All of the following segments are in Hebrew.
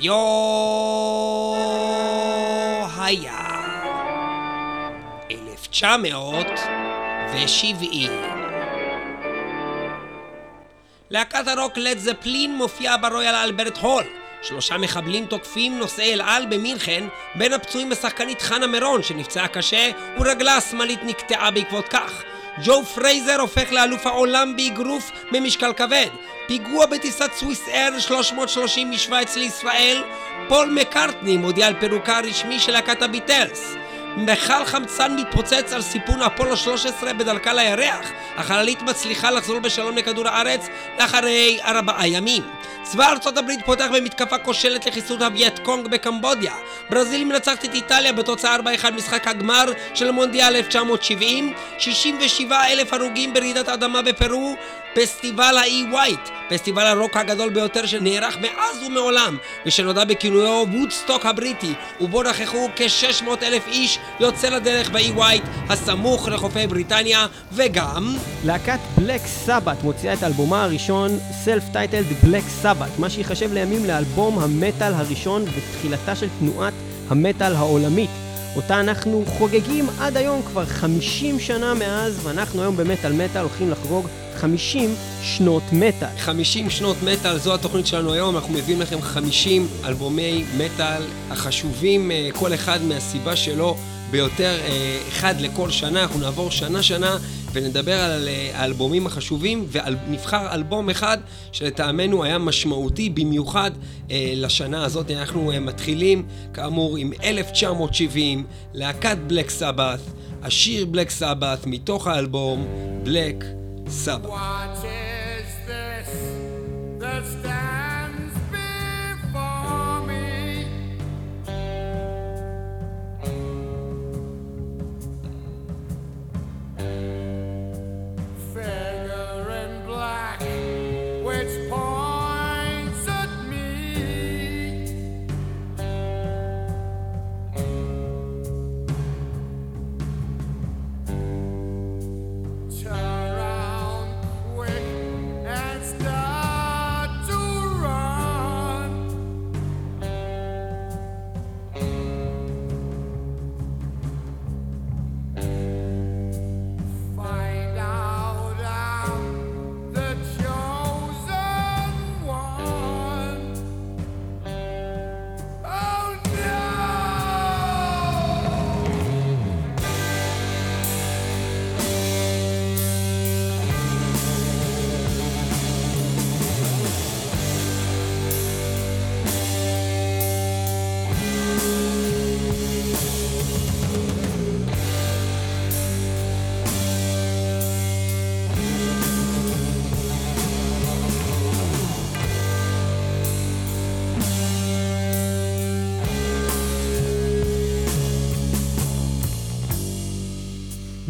היה היה 1970 להקת הרוק לד זפלין מופיעה ברויאל אלברט הול שלושה מחבלים תוקפים נושאי אל על במינכן בין הפצועים השחקנית חנה מירון שנפצעה קשה ורגלה השמאלית נקטעה בעקבות כך. ג'ו פרייזר הופך לאלוף העולם באגרוף במשקל כבד פיגוע בטיסת סוויס אייר 330 משוויץ לישראל פול מקארטני מודיע על פירוקה הרשמי של להקת הביטלס מכל חמצן מתפוצץ על סיפון אפולו 13 בדרכה לירח. החללית מצליחה לחזור בשלום לכדור הארץ לאחרי ארבעה ימים. צבא ארצות הברית פותח במתקפה כושלת לחיסול הווייט קונג בקמבודיה. ברזיל מנצחת את איטליה בתוצאה 4-1 משחק הגמר של מונדיאל 1970. 67 אלף הרוגים ברעידת אדמה בפרו. פסטיבל האי ווייט, פסטיבל הרוק הגדול ביותר שנערך מאז ומעולם ושנודע בכינויו וודסטוק הבריטי ובו נכחו כ-600 אלף איש יוצא לדרך באי ווייט הסמוך לחופי בריטניה וגם להקת בלק סבת מוציאה את אלבומה הראשון titled בלק סבת מה שיחשב לימים לאלבום המטאל הראשון בתחילתה של תנועת המטאל העולמית. אותה אנחנו חוגגים עד היום כבר 50 שנה מאז ואנחנו היום במטאל מטאל הולכים לחגוג 50 שנות מטאל. 50 שנות מטאל, זו התוכנית שלנו היום, אנחנו מביאים לכם 50 אלבומי מטאל החשובים, אה, כל אחד מהסיבה שלו ביותר, אה, אחד לכל שנה, אנחנו נעבור שנה-שנה ונדבר על אה, האלבומים החשובים ונבחר אלבום אחד שלטעמנו היה משמעותי במיוחד לשנה הזאת. אנחנו מתחילים כאמור עם 1970, להקת בלק סבת, השיר בלק סבת מתוך האלבום בלק Southern. What is this? The stand.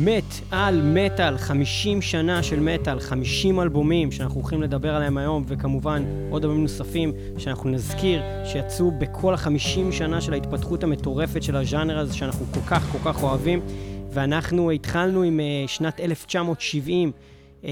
מת על מטאל, 50 שנה של מטאל, 50 אלבומים שאנחנו הולכים לדבר עליהם היום, וכמובן עוד אלבומים נוספים שאנחנו נזכיר שיצאו בכל ה-50 שנה של ההתפתחות המטורפת של הז'אנר הזה שאנחנו כל כך כל כך אוהבים. ואנחנו התחלנו עם uh, שנת 1970, uh, אה,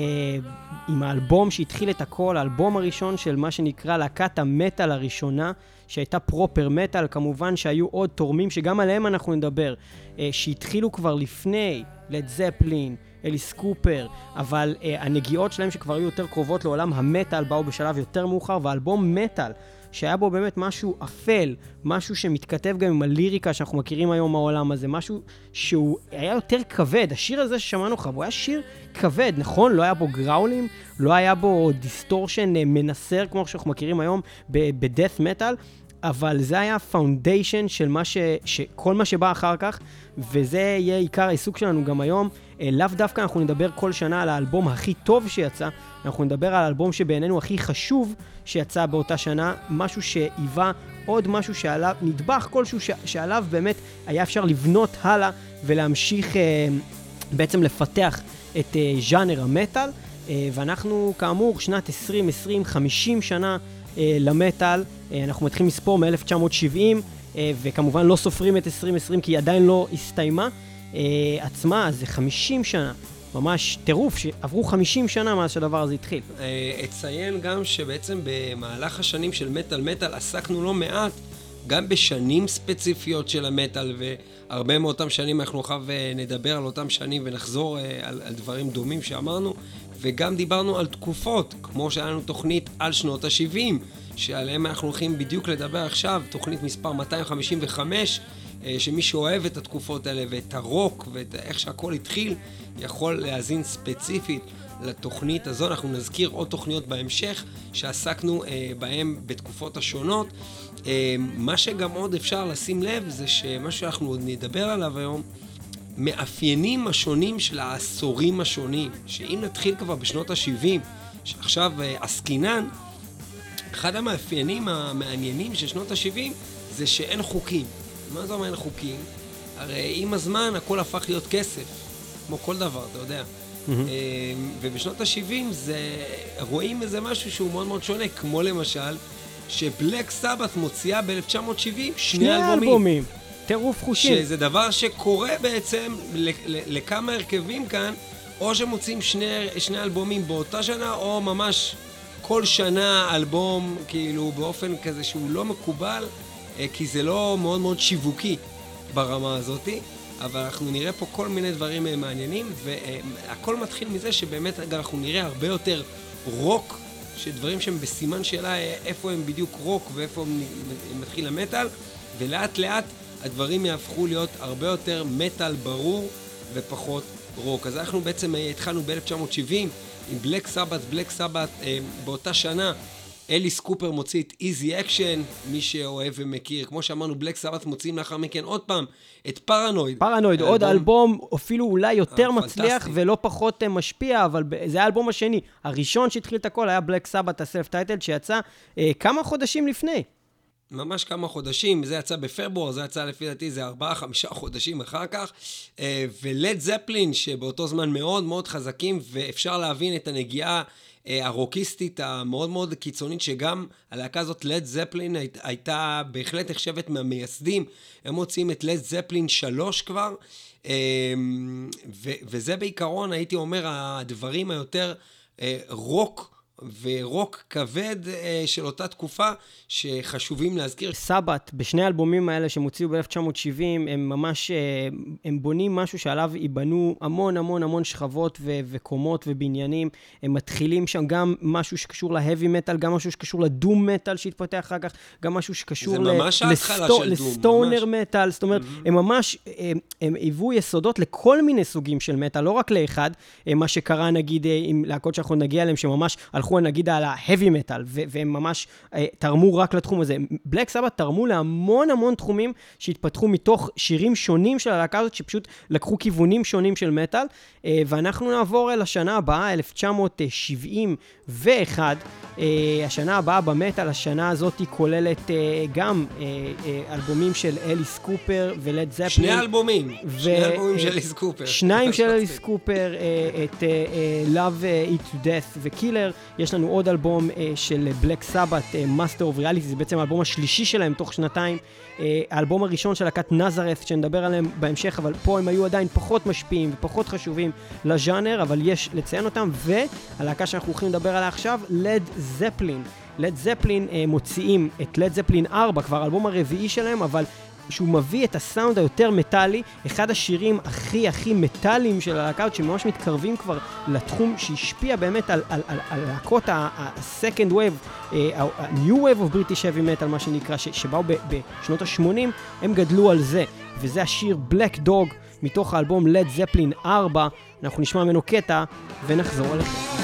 עם האלבום שהתחיל את הכל, האלבום הראשון של מה שנקרא להקת המטאל הראשונה, שהייתה פרופר מטאל, כמובן שהיו עוד תורמים שגם עליהם אנחנו נדבר, אה, שהתחילו כבר לפני לד זפלין, אליס קופר, אבל אה, הנגיעות שלהם שכבר היו יותר קרובות לעולם המטאל באו בשלב יותר מאוחר, ואלבום מטאל, שהיה בו באמת משהו אפל, משהו שמתכתב גם עם הליריקה שאנחנו מכירים היום מהעולם הזה, משהו שהוא היה יותר כבד. השיר הזה ששמענו לך, הוא היה שיר כבד, נכון? לא היה בו גראולים, לא היה בו distortion אה, מנסר כמו שאנחנו מכירים היום ב death metal. אבל זה היה הפאונדיישן של מה ש... כל מה שבא אחר כך, וזה יהיה עיקר העיסוק שלנו גם היום. אה, לאו דווקא אנחנו נדבר כל שנה על האלבום הכי טוב שיצא, אנחנו נדבר על האלבום שבעינינו הכי חשוב שיצא באותה שנה, משהו שהיווה עוד משהו שעליו, נדבך כלשהו ש... שעליו באמת היה אפשר לבנות הלאה ולהמשיך אה, בעצם לפתח את אה, ז'אנר המטאל. אה, ואנחנו כאמור שנת 2020, 50 שנה אה, למטאל. אה, אנחנו מתחילים לספור מ-1970, אה, וכמובן לא סופרים את 2020 כי היא עדיין לא הסתיימה עצמה, זה 50 שנה ממש טירוף, שעברו 50 שנה מאז שהדבר הזה התחיל. אה, אציין גם שבעצם במהלך השנים של מטאל מטאל עסקנו לא מעט גם בשנים ספציפיות של המטאל, והרבה מאותם שנים אנחנו עכשיו אה, נדבר על אותם שנים ונחזור אה, על, על דברים דומים שאמרנו, וגם דיברנו על תקופות, כמו שהיה לנו תוכנית על שנות ה-70, שעליהם אנחנו הולכים בדיוק לדבר עכשיו, תוכנית מספר 255, אה, שמי שאוהב את התקופות האלה ואת הרוק ואת איך שהכל התחיל, יכול להאזין ספציפית לתוכנית הזו. אנחנו נזכיר עוד תוכניות בהמשך שעסקנו אה, בהם בתקופות השונות. אה, מה שגם עוד אפשר לשים לב זה שמה שאנחנו עוד נדבר עליו היום, מאפיינים השונים של העשורים השונים, שאם נתחיל כבר בשנות ה-70, שעכשיו עסקינן, אחד המאפיינים המעניינים של שנות ה-70 זה שאין חוקים. מה זה אומר אין חוקים? הרי עם הזמן הכל הפך להיות כסף, כמו כל דבר, אתה יודע. Mm-hmm. ובשנות ה-70 זה, רואים איזה משהו שהוא מאוד מאוד שונה, כמו למשל, שבלק סבת מוציאה ב-1970 שני, שני אלבומים. אלבומים. טירוף חושים. שזה דבר שקורה בעצם לכמה הרכבים כאן, או שמוציאים שני, שני אלבומים באותה שנה, או ממש כל שנה אלבום, כאילו, באופן כזה שהוא לא מקובל, אה, כי זה לא מאוד מאוד שיווקי ברמה הזאתי. אבל אנחנו נראה פה כל מיני דברים אה, מעניינים, והכל מתחיל מזה שבאמת אנחנו נראה הרבה יותר רוק, שדברים שהם בסימן שאלה אה, איפה הם בדיוק רוק ואיפה הם מתחיל המטאל, ולאט לאט הדברים יהפכו להיות הרבה יותר מטאל ברור ופחות רוק. אז אנחנו בעצם התחלנו ב-1970 עם בלק סבת, בלק סבת באותה שנה אליס קופר מוציא את Easy Action, מי שאוהב ומכיר. כמו שאמרנו, בלק סבת מוציאים לאחר מכן עוד פעם את Paranoid. Paranoid, אלבום... עוד אלבום אפילו אולי יותר אה, מצליח ולא פחות אה, משפיע, אבל זה האלבום השני. הראשון שהתחיל את הכל היה בלק סבת, ה self title, שיצא אה, כמה חודשים לפני. ממש כמה חודשים, זה יצא בפברואר, זה יצא לפי דעתי זה ארבעה, חמישה חודשים אחר כך. אה, ולד זפלין, שבאותו זמן מאוד מאוד חזקים, ואפשר להבין את הנגיעה אה, הרוקיסטית המאוד מאוד קיצונית, שגם הלהקה הזאת, לד זפלין, הייתה בהחלט נחשבת מהמייסדים. הם מוציאים את לד זפלין 3 כבר, אה, וזה בעיקרון, הייתי אומר, הדברים היותר רוק. ורוק כבד אה, של אותה תקופה, שחשובים להזכיר. סבת, בשני האלבומים האלה שהם הוציאו ב-1970, הם ממש, אה, הם בונים משהו שעליו ייבנו המון המון המון שכבות ו- וקומות ובניינים. הם מתחילים שם גם משהו שקשור להאבי מטאל, גם משהו שקשור לדום מטאל שהתפתח אחר כך, גם משהו שקשור ל- לסטו- לסטונר מטאל. זאת אומרת, mm-hmm. הם ממש, הם, הם היוו יסודות לכל מיני סוגים של מטאל, לא רק לאחד. אה, מה שקרה נגיד עם להקות שאנחנו נגיע אליהם, שממש הלכו הלכו נגיד על ה-heavy metal, והם ממש אה, תרמו רק לתחום הזה. בלק סבת תרמו להמון המון תחומים שהתפתחו מתוך שירים שונים של הלהקה הזאת, שפשוט לקחו כיוונים שונים של מטאל. אה, ואנחנו נעבור אל השנה הבאה, 1971. אה, השנה הבאה במטאל, השנה הזאת כוללת אה, גם אה, אה, אלבומים של אליס קופר ולד זפלין. שני אלבומים, ו- שני אלבומים של אליס קופר. שניים של אליס קופר, את אה, אה, Love It to Death ו-Killer. יש לנו עוד אלבום אה, של בלק סבת, Master of Reality, זה בעצם האלבום השלישי שלהם תוך שנתיים. אה, האלבום הראשון של להקת נזרת, שנדבר עליהם בהמשך, אבל פה הם היו עדיין פחות משפיעים ופחות חשובים לז'אנר, אבל יש לציין אותם. והלהקה שאנחנו הולכים לדבר עליה עכשיו, לד זפלין. לד זפלין מוציאים את לד זפלין 4, כבר האלבום הרביעי שלהם, אבל שהוא מביא את הסאונד היותר מטאלי, אחד השירים הכי הכי מטאליים של הלהקה הזאת, שממש מתקרבים כבר לתחום שהשפיע באמת על, על, על, להקות ה-second wave, ה-new wave of British heavy metal, מה שנקרא, ש, שבאו בשנות ה-80, הם גדלו על זה, וזה השיר Black Dog מתוך האלבום Led Zeppelin 4, אנחנו נשמע ממנו קטע ונחזור אליכם.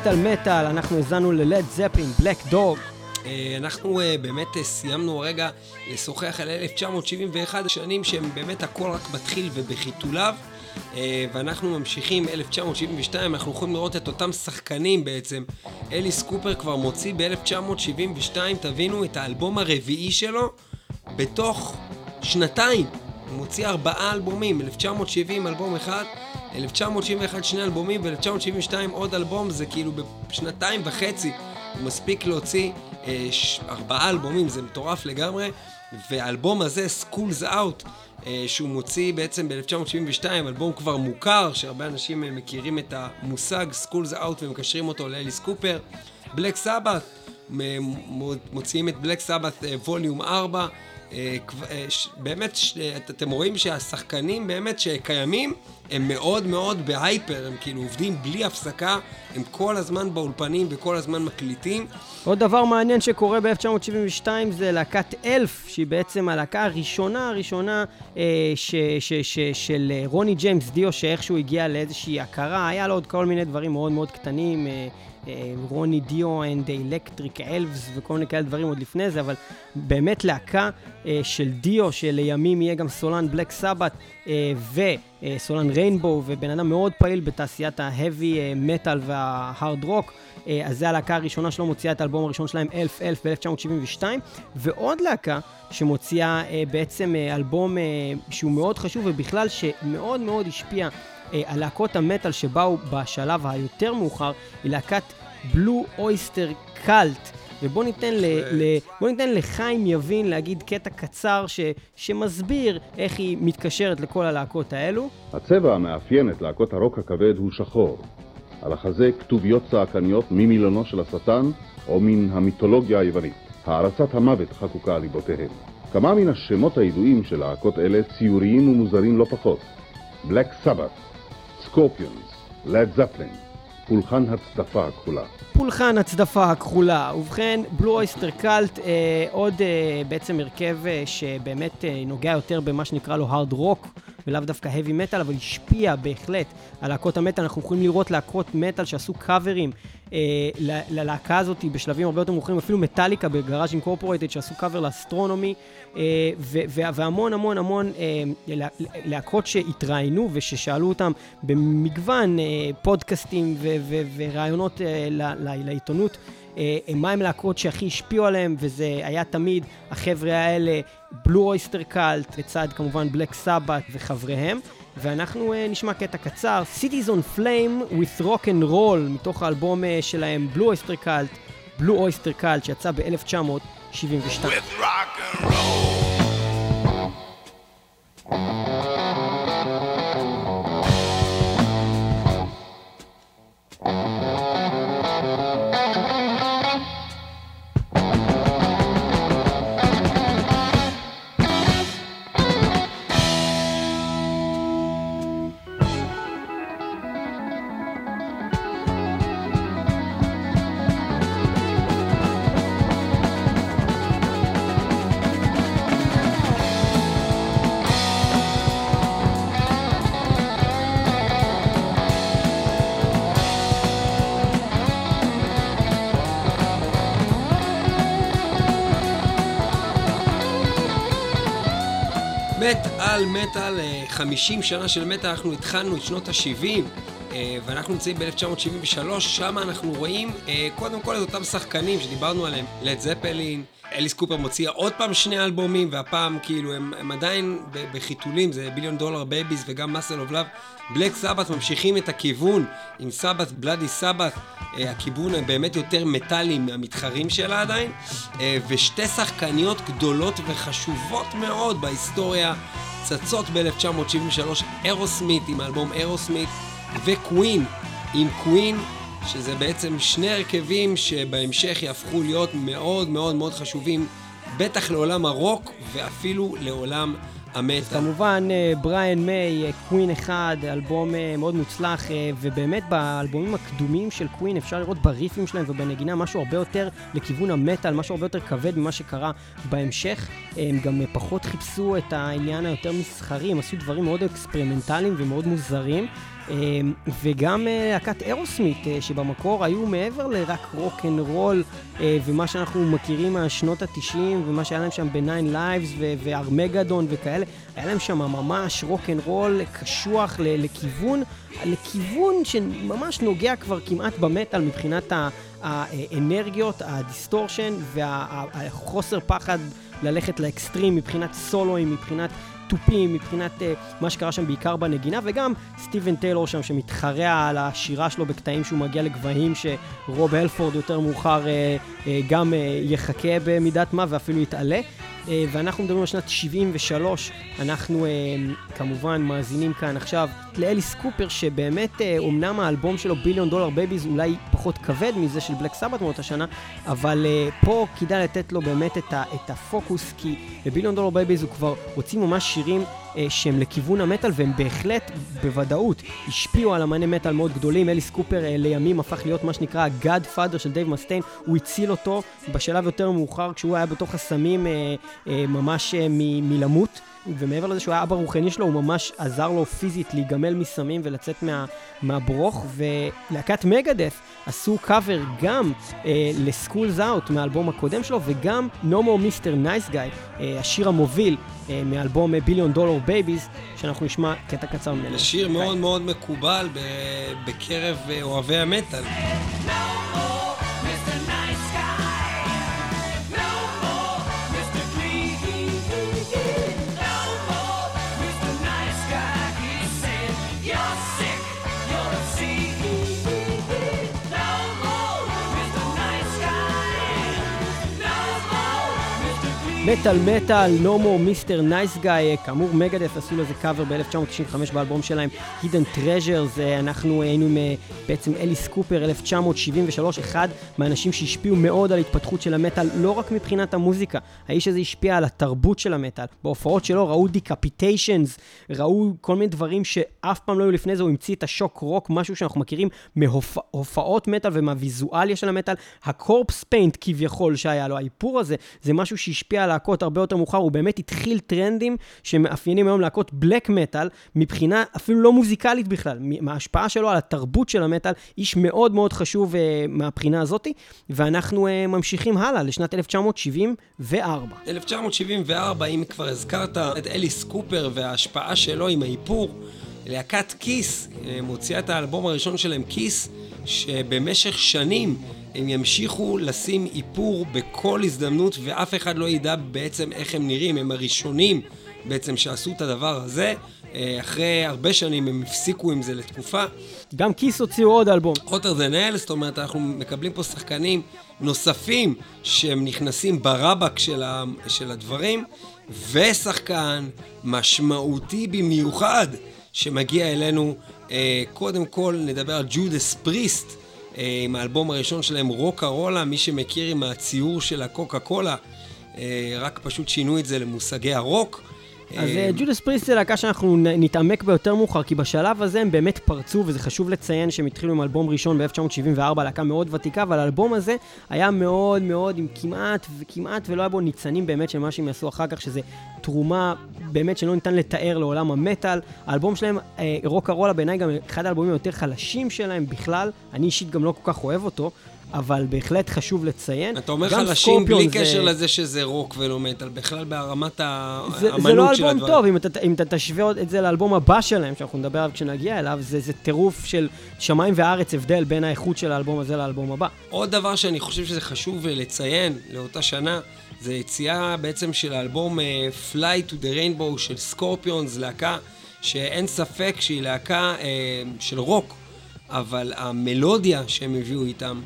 מטאל מטאל, אנחנו האזנו ללד זפלין, בלק דוג. אנחנו uh, באמת uh, סיימנו רגע לשוחח על 1971 שנים שהם באמת הכל רק מתחיל ובחיתוליו uh, ואנחנו ממשיכים 1972 אנחנו יכולים לראות את אותם שחקנים בעצם אליס קופר כבר מוציא ב-1972 תבינו את האלבום הרביעי שלו בתוך שנתיים הוא מוציא ארבעה אלבומים 1970 אלבום אחד 1971 שני אלבומים ו-1972 עוד אלבום זה כאילו בשנתיים וחצי הוא מספיק להוציא אה, ש... ארבעה אלבומים, זה מטורף לגמרי. והאלבום הזה, Schools Out אה, שהוא מוציא בעצם ב-1972, אלבום כבר מוכר, שהרבה אנשים אה, מכירים את המושג Schools Out ומקשרים אותו לאליס קופר. בלק סבת, מוציאים את בלק סבת ווליום 4 אה, אה, באמת, אתם רואים שהשחקנים באמת שקיימים הם מאוד מאוד בהייפר, הם כאילו עובדים בלי הפסקה, הם כל הזמן באולפנים וכל הזמן מקליטים. עוד דבר מעניין שקורה ב-1972 זה להקת אלף, שהיא בעצם הלהקה הראשונה הראשונה אה, ש, ש, ש, של אה, רוני ג'יימס דיו, שאיכשהו הגיע לאיזושהי הכרה, היה לו עוד כל מיני דברים מאוד מאוד קטנים. אה, רוני דיו and אלקטריק אלווס וכל מיני כאלה דברים עוד לפני זה, אבל באמת להקה אה, של דיו, שלימים יהיה גם סולן בלק סבת אה, וסולן ריינבו, ובן אדם מאוד פעיל בתעשיית ההאבי מטאל וההארד רוק. אז זה הלהקה הראשונה שלו, מוציאה את האלבום הראשון שלהם, אלף אלף ב-1972, ועוד להקה שמוציאה בעצם אלבום שהוא מאוד חשוב ובכלל שמאוד מאוד השפיע על להקות המטאל שבאו בשלב היותר מאוחר, היא להקת בלו אויסטר קאלט. ובואו ניתן, ל, ל, ניתן לחיים יבין להגיד קטע קצר ש, שמסביר איך היא מתקשרת לכל הלהקות האלו. הצבע המאפיין את להקות הרוק הכבד הוא שחור. על החזה כתוביות צעקניות ממילונו של השטן או מן המיתולוגיה היוונית. הערצת המוות חקוקה על ליבותיהם. כמה מן השמות הידועים של להקות אלה ציוריים ומוזרים לא פחות. בלק סבת, סקורפיונס, לד זפלין, פולחן הצדפה הכחולה. פולחן הצדפה הכחולה. ובכן, בלו אויסטר קאלט, אה, עוד אה, בעצם הרכב אה, שבאמת אה, נוגע יותר במה שנקרא לו הארד רוק, ולאו דווקא heavy metal, אבל השפיע בהחלט על להקות המטאל. אנחנו יכולים לראות להקות מטאל שעשו קאברים אה, ללהקה הזאת בשלבים הרבה יותר מאוחרים, אפילו מטאליקה ב Garage Incorporated שעשו קאבר ל Astronomy, אה, והמון המון המון אה, להקות שהתראיינו וששאלו אותם במגוון אה, פודקאסטים ורעיונות לעיתונות. מה הם להקות שהכי השפיעו עליהם, וזה היה תמיד החבר'ה האלה, בלו אויסטר קאלט, לצד כמובן בלק סבת וחבריהם. ואנחנו נשמע קטע קצר, Cities on Flame with Rock and Roll, מתוך האלבום שלהם, בלו אויסטר קאלט, בלו אויסטר קאלט, שיצא ב-1900. 73. מטאל אה, מטאל, 50 שנה של מטאל, אנחנו התחלנו את שנות ה-70, אה, ואנחנו נמצאים ב-1973, שם אנחנו רואים אה, קודם כל את אותם שחקנים שדיברנו עליהם, לד זפלין, אליס קופר מוציאה עוד פעם שני אלבומים, והפעם כאילו הם, הם עדיין בחיתולים, זה Billion Dollar Babies וגם Muscle of Love. בלק סבת ממשיכים את הכיוון עם Sabbath, Bloody Sabbath, הכיוון הבאמת יותר מטאלי מהמתחרים שלה עדיין, ושתי שחקניות גדולות וחשובות מאוד בהיסטוריה צצות ב-1973, אירוסמית עם האלבום אירוסמית, וקווין עם קווין שזה בעצם שני הרכבים שבהמשך יהפכו להיות מאוד מאוד מאוד חשובים, בטח לעולם הרוק ואפילו לעולם המטה. כמובן, אה, בריאן מיי, קווין אחד, אלבום אה, מאוד מוצלח, אה, ובאמת באלבומים הקדומים של קווין אפשר לראות בריפים שלהם ובנגינה משהו הרבה יותר לכיוון המטאל, משהו הרבה יותר כבד ממה שקרה בהמשך. הם גם פחות חיפשו את העניין היותר מסחרי, הם עשו דברים מאוד אקספרימנטליים ומאוד מוזרים. וגם להקת אירוסמית, שבמקור היו מעבר לרק רוק אנד רול, ומה שאנחנו מכירים מהשנות ה-90, ומה שהיה להם שם ב-9 Lives וארמגדון וכאלה, היה להם שם ממש רוק אנד רול קשוח לכיוון, לכיוון שממש נוגע כבר כמעט במטאל מבחינת האנרגיות, הדיסטורשן והחוסר פחד ללכת לאקסטרים מבחינת סולואים, מבחינת תופים, מבחינת אה, מה שקרה שם בעיקר בנגינה, וגם סטיבן טיילר שם שמתחרע על השירה שלו בקטעים שהוא מגיע לגבהים שרוב הלפורד יותר מאוחר אה, אה, גם יחקה במידת מה ואפילו יתעלה. אה, ואנחנו מדברים על שנת 73, אנחנו אה, כמובן מאזינים כאן עכשיו לאליס קופר, שבאמת אומנם האלבום שלו Billion Dollar Babies אולי פחות כבד מזה של בלק סבת מאותה שנה, אבל פה כדאי לתת לו באמת את, הפוקוס, כי ב Billion Dollar Babies הוא כבר הוציא ממש שירים אה, שהם לכיוון המטאל, והם בהחלט, בוודאות, השפיעו על אמני מטאל מאוד גדולים. אליס קופר אה, לימים הפך להיות מה שנקרא ה-God Father של דייב מסטיין, הוא הציל אותו בשלב יותר מאוחר, כשהוא היה בתוך הסמים אה, אה, ממש אה, מלמות. ומעבר לזה שהוא היה אבא רוחני שלו, הוא ממש עזר לו פיזית להיגמל מסמים ולצאת מה, מהברוך. ולהקת מגדת' עשו קאבר גם אה, ל School's Out מהאלבום הקודם שלו, וגם No More Mr. Nice Guy, אה, השיר המוביל אה, מאלבום Billion Dollar Babies, שאנחנו נשמע קטע קצר ממנו. זה שיר מאוד מאוד מקובל בקרב אה, אוהבי המטאל. מטאל מטאל, No More, Mr. Nice Guy, כאמור מגדת' עשו לזה קאבר ב-1995 באלבום שלהם, Hidden Treasures, אה, אנחנו היינו עם אה, בעצם אליס קופר 1973, אחד מהאנשים שהשפיעו מאוד על התפתחות של המטאל, לא רק מבחינת המוזיקה, האיש הזה השפיע על התרבות של המטאל. בהופעות שלו ראו decapitations, ראו כל מיני דברים שאף פעם לא היו לפני זה, הוא המציא את ה shock rock, משהו שאנחנו מכירים מהופעות מטאל ומהוויזואליה של המטאל, הקורפס פיינט כביכול שהיה לו, האיפור הזה, זה משהו שהשפיע על להקות הרבה יותר מאוחר, הוא באמת התחיל טרנדים שמאפיינים היום להקות בלק מטאל, מבחינה אפילו לא מוזיקלית בכלל, מההשפעה שלו על התרבות של המטאל, איש מאוד מאוד חשוב uh, מהבחינה הזאת, ואנחנו uh, ממשיכים הלאה לשנת 1974. 1974, אם כבר הזכרת את אליס קופר וההשפעה שלו עם האיפור, להקת כיס אה, מוציאה את האלבום הראשון שלהם, כיס, שבמשך שנים הם ימשיכו לשים איפור בכל הזדמנות ואף אחד לא ידע בעצם איך הם נראים, הם הראשונים בעצם שעשו את הדבר הזה. אה, אחרי הרבה שנים הם הפסיקו עם זה לתקופה. גם כיס הוציאו עוד אלבום. hotter than hell, זאת אומרת אנחנו מקבלים פה שחקנים נוספים שהם נכנסים ברבק של, ה, של הדברים, ושחקן משמעותי במיוחד שמגיע אלינו, אה, קודם כל נדבר על ג'ודס פריסט, עם האלבום הראשון שלהם, רוקה רולה, מי שמכיר עם הציור של הקוקה קולה, אה, רק פשוט שינו את זה למושגי הרוק. אז ג'ודס פריסט זה להקה שאנחנו נתעמק בה יותר מאוחר, כי בשלב הזה הם באמת פרצו, וזה חשוב לציין שהם התחילו עם אלבום ראשון ב-1974, להקה מאוד ותיקה, אבל האלבום הזה היה מאוד מאוד עם כמעט וכמעט ולא היה בו ניצנים באמת של מה שהם יעשו אחר כך, שזה תרומה באמת שלא ניתן לתאר לעולם המטאל. האלבום שלהם, אה, רוק הרולה בעיניי גם אחד האלבומים היותר חלשים שלהם בכלל, אני אישית גם לא כל כך אוהב אותו. אבל בהחלט חשוב לציין. אתה אומר חלשים בלי זה... קשר לזה שזה רוק ולא מטאל, בכלל ברמת האמנות של הדברים. זה לא אלבום טוב, אם אתה, אם אתה תשווה את זה לאלבום הבא שלהם, שאנחנו נדבר עליו כשנגיע אליו, זה, זה טירוף של שמיים וארץ הבדל בין האיכות של האלבום הזה לאלבום הבא. עוד דבר שאני חושב שזה חשוב לציין לאותה שנה, זה יציאה בעצם של האלבום אה, Fly to the Rainbow של סקורפיונס, להקה שאין ספק שהיא להקה אה, של רוק, אבל המלודיה שהם הביאו איתם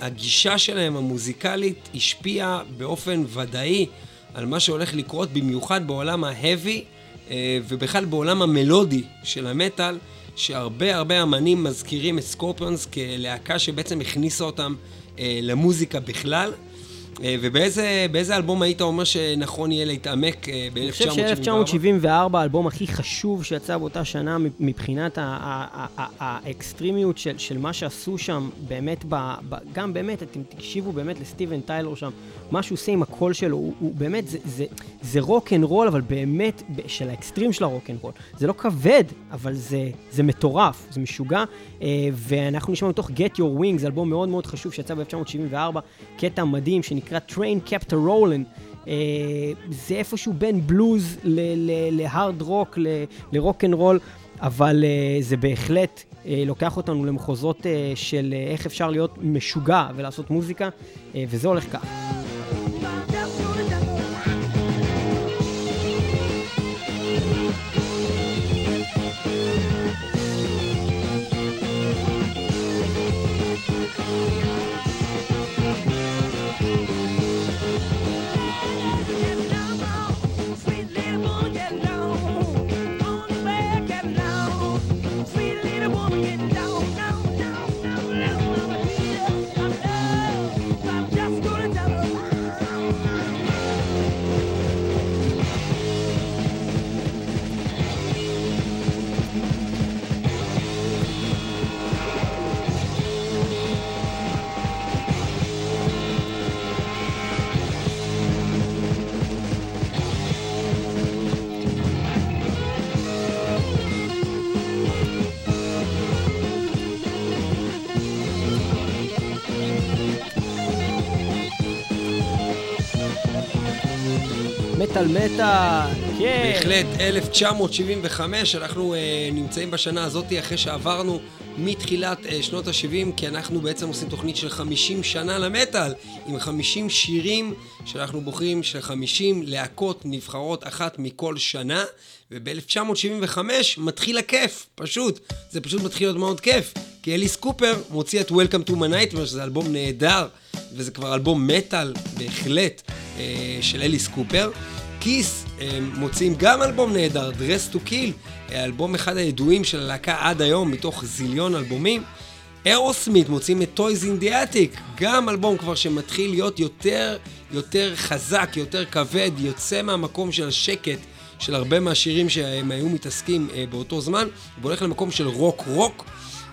והגישה שלהם המוזיקלית השפיעה באופן ודאי על מה שהולך לקרות במיוחד בעולם ה heavy אה, ובכלל בעולם המלודי של המטאל, שהרבה הרבה אמנים מזכירים את סקורפיונס כלהקה שבעצם הכניסה אותם למוזיקה בכלל. אה, ובאיזה אלבום היית אומר שנכון יהיה להתעמק ב-1974? אני חושב ש-1974 האלבום הכי חשוב שיצא באותה שנה מבחינת האקסטרימיות של, של מה שעשו שם, באמת, ב, ב, גם באמת, אתם תקשיבו באמת לסטיבן טיילר שם, מה שהוא עושה עם הקול שלו, הוא, הוא באמת, זה, זה, זה רוק אנד רול, אבל באמת, של האקסטרים של הרוק אנד רול. זה לא כבד, אבל זה, זה מטורף, זה משוגע, אה, ואנחנו נשמע מתוך Get Your Wings, אלבום מאוד מאוד חשוב שיצא ב-1974, קטע מדהים שנקרא Train Kept a Rollin'. אה, זה איפשהו בין בלוז להארד רוק, לרוק אנד רול, אבל אה, זה בהחלט אה, לוקח אותנו למחוזות אה, של אה, איך אפשר להיות משוגע ולעשות מוזיקה, אה, וזה הולך ככה. מטאל מטאל, כן. בהחלט, 1975, אנחנו uh, נמצאים בשנה הזאת אחרי שעברנו מתחילת uh, שנות ה-70, כי אנחנו בעצם עושים תוכנית של 50 שנה למטאל, עם 50 שירים שאנחנו בוחרים של 50 להקות נבחרות אחת מכל שנה, וב-1975 מתחיל הכיף, פשוט. זה פשוט מתחיל להיות מאוד כיף, כי אליס קופר מוציא את Welcome to my nightmare, שזה אלבום נהדר, וזה כבר אלבום מטאל, בהחלט, uh, של אליס קופר. כיס מוציאים גם אלבום נהדר, Dress to Kill, אלבום אחד הידועים של הלהקה עד היום, מתוך זיליון אלבומים. אירוסמית מוציאים את Toys in the Attic, גם אלבום כבר שמתחיל להיות יותר, יותר חזק, יותר כבד, יוצא מהמקום של השקט של הרבה מהשירים שהם היו מתעסקים אה, באותו זמן, והולך למקום של רוק רוק.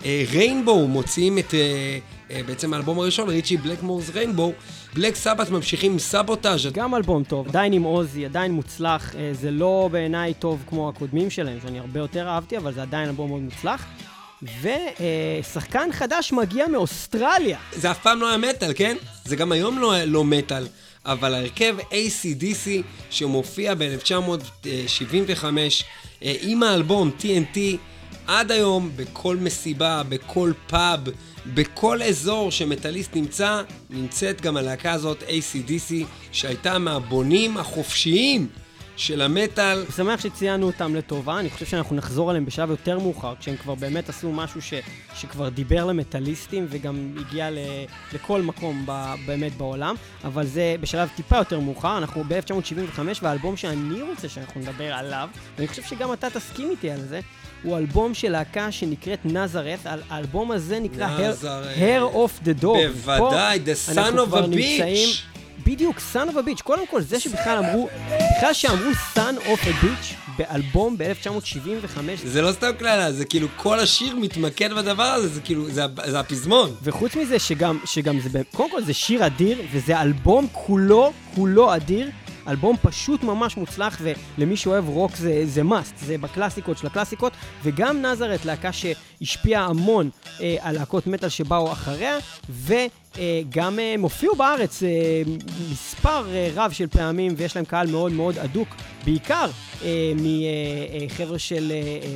ריינבואו מוציאים את uh, uh, בעצם האלבום הראשון, ריצ'י בלקמורס ריינבואו. בלק סבת ממשיכים עם סבוטאז'. גם אלבום טוב, עדיין עם עוזי, עדיין מוצלח. זה לא בעיניי טוב כמו הקודמים שלהם, שאני הרבה יותר אהבתי, אבל זה עדיין אלבום מאוד מוצלח. ושחקן חדש מגיע מאוסטרליה. זה אף פעם לא היה מטאל, כן? זה גם היום לא, לא מטאל. אבל ההרכב ACDC שמופיע ב-1975 עם האלבום TNT עד היום, בכל מסיבה, בכל פאב, בכל אזור שמטאליסט נמצא, נמצאת גם הלהקה הזאת, ACDC, שהייתה מהבונים החופשיים של המטאל. אני שמח שציינו אותם לטובה, אני חושב שאנחנו נחזור עליהם בשלב יותר מאוחר, כשהם כבר באמת עשו משהו ש, שכבר דיבר למטאליסטים וגם הגיע ל, לכל מקום ב, באמת בעולם, אבל זה בשלב טיפה יותר מאוחר, אנחנו ב-1975, והאלבום שאני רוצה שאנחנו נדבר עליו, ואני חושב שגם אתה תסכים איתי על זה, הוא אלבום של להקה שנקראת נזרת, האלבום הזה נקרא Hair of the Dog. בוודאי, The Son of a Bitch. בדיוק, Son of a Bitch. קודם כל, זה שבכלל אמרו, בכלל שאמרו Son of a Bitch באלבום ב-1975. זה לא סתם קללה, זה כאילו כל השיר מתמקד בדבר הזה, זה כאילו, זה, זה הפזמון. וחוץ מזה שגם, שגם זה, קודם כל זה שיר אדיר, וזה אלבום כולו, כולו אדיר. אלבום פשוט ממש מוצלח, ולמי שאוהב רוק זה, זה must, זה בקלאסיקות של הקלאסיקות, וגם נזרת, להקה שהשפיעה המון אה, על להקות מטאל שבאו אחריה, ו... אה, גם הם הופיעו בארץ אה, מספר אה, רב של פעמים ויש להם קהל מאוד מאוד אדוק, בעיקר מחבר'ה של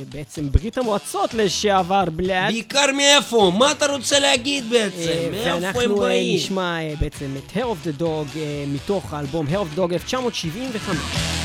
בעצם ברית המועצות לשעבר בלעד. בעיקר מאיפה? מה אתה רוצה להגיד בעצם? מאיפה הם באים? ואנחנו נשמע בעצם את Hair of the Dog מתוך האלבום Hair of the Dog 1975.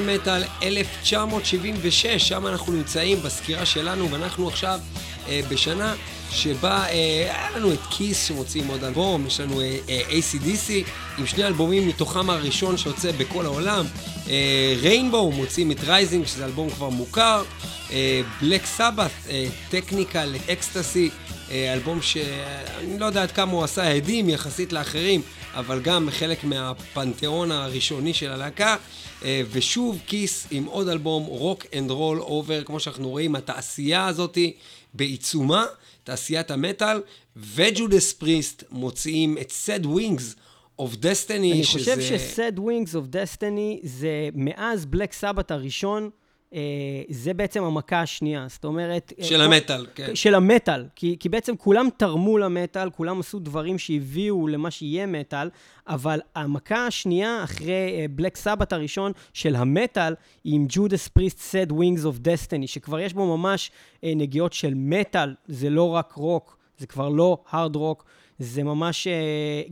מת על מטאל 1976, שם אנחנו נמצאים בסקירה שלנו, ואנחנו עכשיו אה, בשנה שבה אה, היה לנו את קיס שמוציאים עוד אלבום, יש לנו אה, אה, ACDC עם שני אלבומים מתוכם הראשון שיוצא בכל העולם, ריינבואו אה, מוציאים את Rising שזה אלבום כבר מוכר, בלק סבת, Technical Ecstasy, אלבום שאני לא יודע עד כמה הוא עשה הדים יחסית לאחרים, אבל גם חלק מהפנתיאון הראשוני של הלהקה. ושוב קיס עם עוד אלבום, Rock and Roll Over, כמו שאנחנו רואים, התעשייה הזאתי בעיצומה, תעשיית המטאל, וג'ודס פריסט מוציאים את Sad Wings of Destiny, אני חושב ש Sad Wings of Destiny זה מאז בלק סבת הראשון. אה, זה בעצם המכה השנייה, זאת אומרת... אה, של המטאל, כן. של המטאל, כי, כי בעצם כולם תרמו למטאל, כולם עשו דברים שהביאו למה שיהיה מטאל, אבל המכה השנייה, אחרי בלק אה, סבת הראשון של המטאל, היא עם ג'ודס פריסט Sad Wings of Destiny, שכבר יש בו ממש נגיעות של מטאל, זה לא רק רוק, זה כבר לא הארד רוק, זה ממש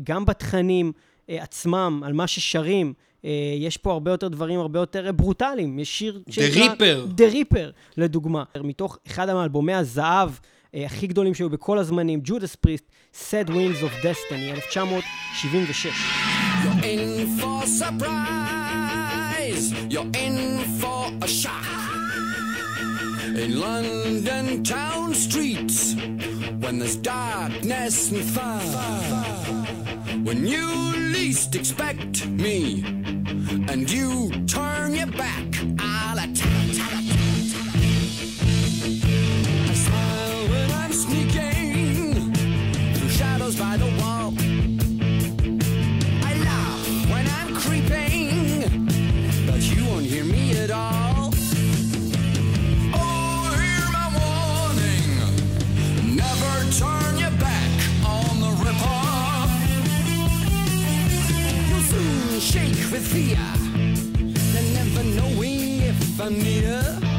גם בתכנים עצמם, על מה ששרים. אה, יש פה הרבה יותר דברים הרבה יותר ברוטליים. יש שיר שנקרא... The Reaper. The Reaper, לדוגמה. מתוך אחד מאלבומי הזהב אה, הכי גדולים שהיו בכל הזמנים, ג'ודס פריסט, Sad Wings of Destiny, 1976. You're in for surprise, you're in for a shock. In London town streets, when there's darkness and fire, when you least expect me, and you turn your back, I'll attack. I smile when I'm sneaking through shadows by the wall. I laugh when I'm creeping, but you won't hear me at all. Oh, hear my warning. Never turn shake with fear, and never knowing if I'm near.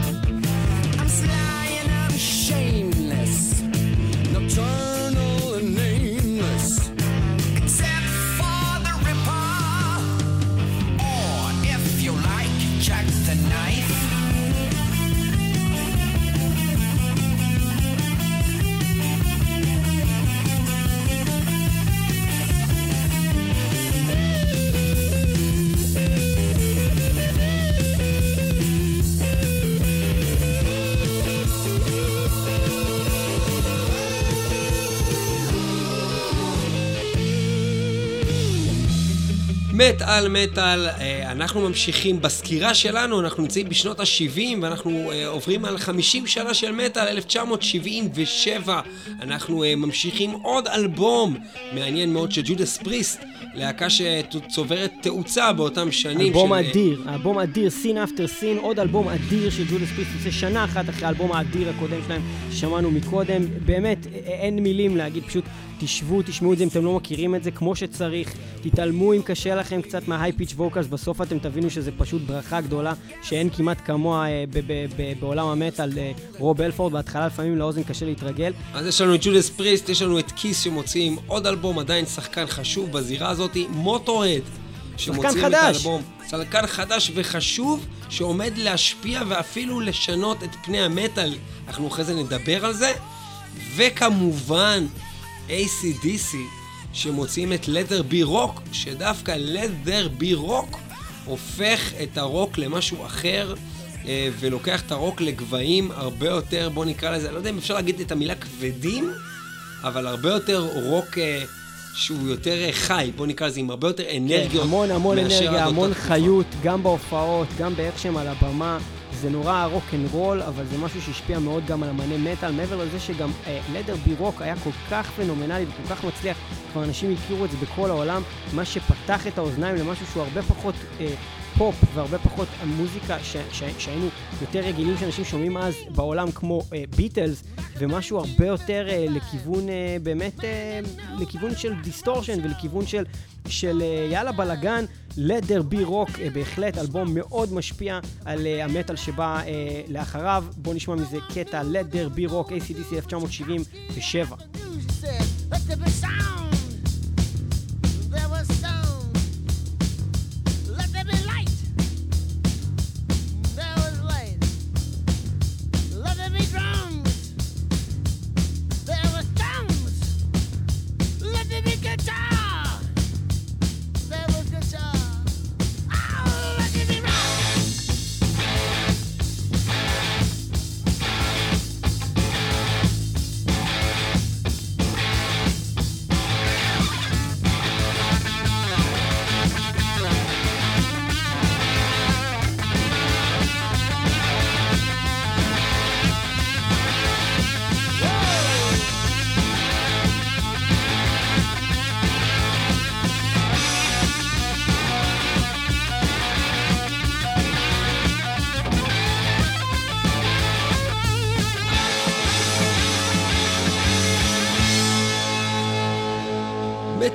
מטאל מטאל, אה, אנחנו ממשיכים בסקירה שלנו, אנחנו נמצאים בשנות ה-70 ואנחנו אה, עוברים על 50 שנה של מטאל, 1977. אנחנו אה, ממשיכים עוד אלבום מעניין מאוד של ג'ודס פריסט, להקה שצוברת תאוצה באותם שנים. אלבום של... אדיר, אלבום אדיר, סין אפטר סין, עוד אלבום אדיר של ג'ודס פריסט, יוצא שנה אחת אחרי האלבום האדיר הקודם שלהם, שמענו מקודם. באמת, אין מילים להגיד, פשוט תשבו, תשמעו את זה אם אתם לא מכירים את זה כמו שצריך. תתעלמו אם קשה לכם קצת מה high pitch vocals, בסוף אתם תבינו שזה פשוט ברכה גדולה שאין כמעט כמוה אה, בעולם המטאל. אה, רוב הלפורד, בהתחלה לפעמים לאוזן קשה להתרגל. אז יש לנו את ג'ודס פריסט, יש לנו את קיס שמוציאים עוד אלבום, עדיין שחקן חשוב בזירה הזאת, מוטורהד. שחקן חדש. שחקן חדש וחשוב שעומד להשפיע ואפילו לשנות את פני המטאל. אנחנו אחרי זה נדבר על זה. וכמובן, ACDC שמוצאים את leather בי רוק, שדווקא leather בי רוק הופך את הרוק למשהו אחר אה, ולוקח את הרוק לגבהים הרבה יותר, בוא נקרא לזה, לא יודע אם אפשר להגיד את המילה כבדים, אבל הרבה יותר רוק אה, שהוא יותר חי, בוא נקרא לזה, עם הרבה יותר אנרגיות. כן, המון המון אנרגיה, המון חיות, גם בהופעות, גם באיך שהם על הבמה. זה נורא rock and roll, אבל זה משהו שהשפיע מאוד גם על אמני מטאל, מעבר לזה שגם Let There Be Rock היה כל כך פנומנלי וכל כך מצליח, כבר אנשים הכירו את זה בכל העולם, מה שפתח את האוזניים למשהו שהוא הרבה פחות אה, פופ והרבה פחות המוזיקה ש, ש, שהיינו יותר רגילים שאנשים שומעים אז בעולם כמו אה, ביטלס, ומשהו הרבה יותר אה, לכיוון אה, באמת, אה, לכיוון של דיסטורשן ולכיוון של, של אה, יאללה בלאגן. Be Rock, אה, בהחלט אלבום מאוד משפיע על אה, המטאל שבא אה, לאחריו. בואו נשמע מזה קטע There Be Rock, ACDC 1977.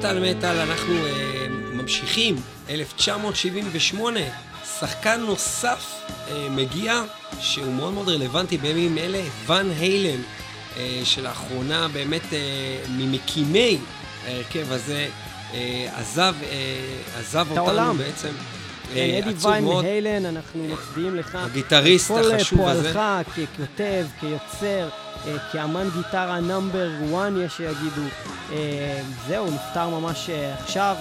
מטאל מטאל אנחנו uh, ממשיכים, 1978, שחקן נוסף uh, מגיע, שהוא מאוד מאוד רלוונטי בימים אלה, ואן היילן, uh, שלאחרונה באמת uh, ממקימי ההרכב הזה uh, עזב, uh, עזב אותנו העולם. בעצם. אדי ויין מהיילן, אנחנו מצדיעים לך. הגיטריסט החשוב הזה. כל פועלך ככותב, כיוצר, אה, כאמן גיטרה number 1 יש שיגידו. אה, זהו, נפטר ממש אה, עכשיו,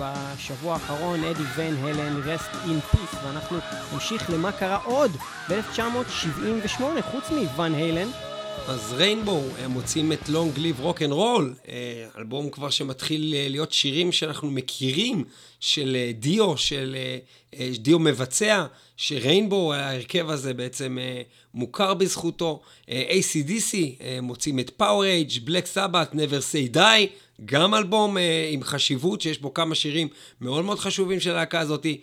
בשבוע האחרון, אדי ואן הלן, rest in peace, ואנחנו נמשיך למה קרה עוד ב-1978, חוץ מוואן הלן. אז ריינבו, הם מוציאים את Long Live Rock and Roll, אלבום כבר שמתחיל להיות שירים שאנחנו מכירים, של דיו, של דיו מבצע, שריינבואו, ההרכב הזה בעצם מוכר בזכותו. ACDC, מוצאים את Power Age, Black Sabbath, Never Say Die, גם אלבום עם חשיבות, שיש בו כמה שירים מאוד מאוד חשובים של הלהקה הזאתי.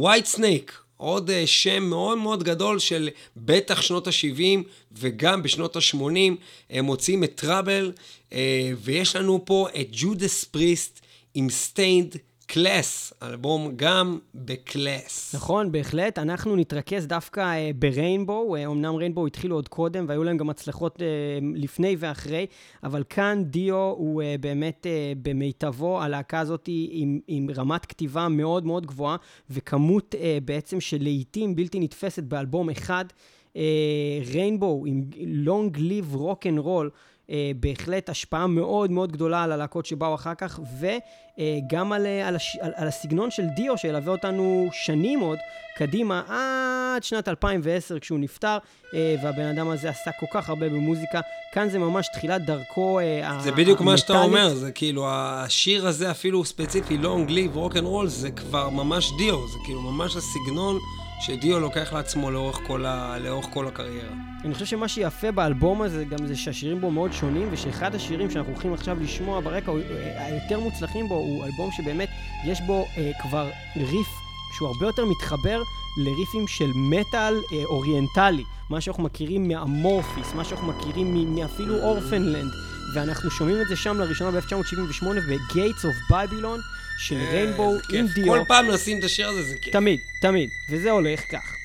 White Snake, עוד שם מאוד מאוד גדול של בטח שנות ה-70 וגם בשנות ה-80, הם מוצאים את טראבל, ויש לנו פה את ג'ודס פריסט עם Stained Class, אלבום גם בקלאס. נכון, בהחלט. אנחנו נתרכז דווקא אה, בריינבו, אה, אמנם ריינבו התחילו עוד קודם, והיו להם גם הצלחות אה, לפני ואחרי, אבל כאן דיו הוא אה, באמת אה, במיטבו, הלהקה הזאת עם, עם רמת כתיבה מאוד מאוד גבוהה, וכמות אה, בעצם של לעיתים בלתי נתפסת באלבום אחד. ריינבו עם Long Live Rock and Roll. אה, בהחלט השפעה מאוד מאוד גדולה על הלהקות שבאו אחר כך, וגם על, על, הש, על, על הסגנון של דיו, שילווה אותנו שנים עוד קדימה, עד שנת 2010 כשהוא נפטר, אה, והבן אדם הזה עשה כל כך הרבה במוזיקה. כאן זה ממש תחילת דרכו אה, זה בדיוק מה שאתה אומר, זה כאילו, השיר הזה אפילו ספציפי, Long Live, Rock and Roll, זה כבר ממש דיו, זה כאילו ממש הסגנון. שדיו לוקח לעצמו לאורך כל, ה... לאורך כל הקריירה. אני חושב שמה שיפה באלבום הזה גם זה שהשירים בו מאוד שונים, ושאחד השירים שאנחנו הולכים עכשיו לשמוע ברקע, אה, היותר מוצלחים בו, הוא אלבום שבאמת יש בו אה, כבר ריף שהוא הרבה יותר מתחבר לריפים של מטאל אה, אוריינטלי, מה שאנחנו מכירים מהמורפיס, מה שאנחנו מכירים מאפילו אורפנלנד, ואנחנו שומעים את זה שם לראשונה ב-1978 ב-Gates of Babylon. של ריינבואו עם דיו. כל פעם נשים את השיר הזה, זה כיף. תמיד, תמיד. וזה הולך כך.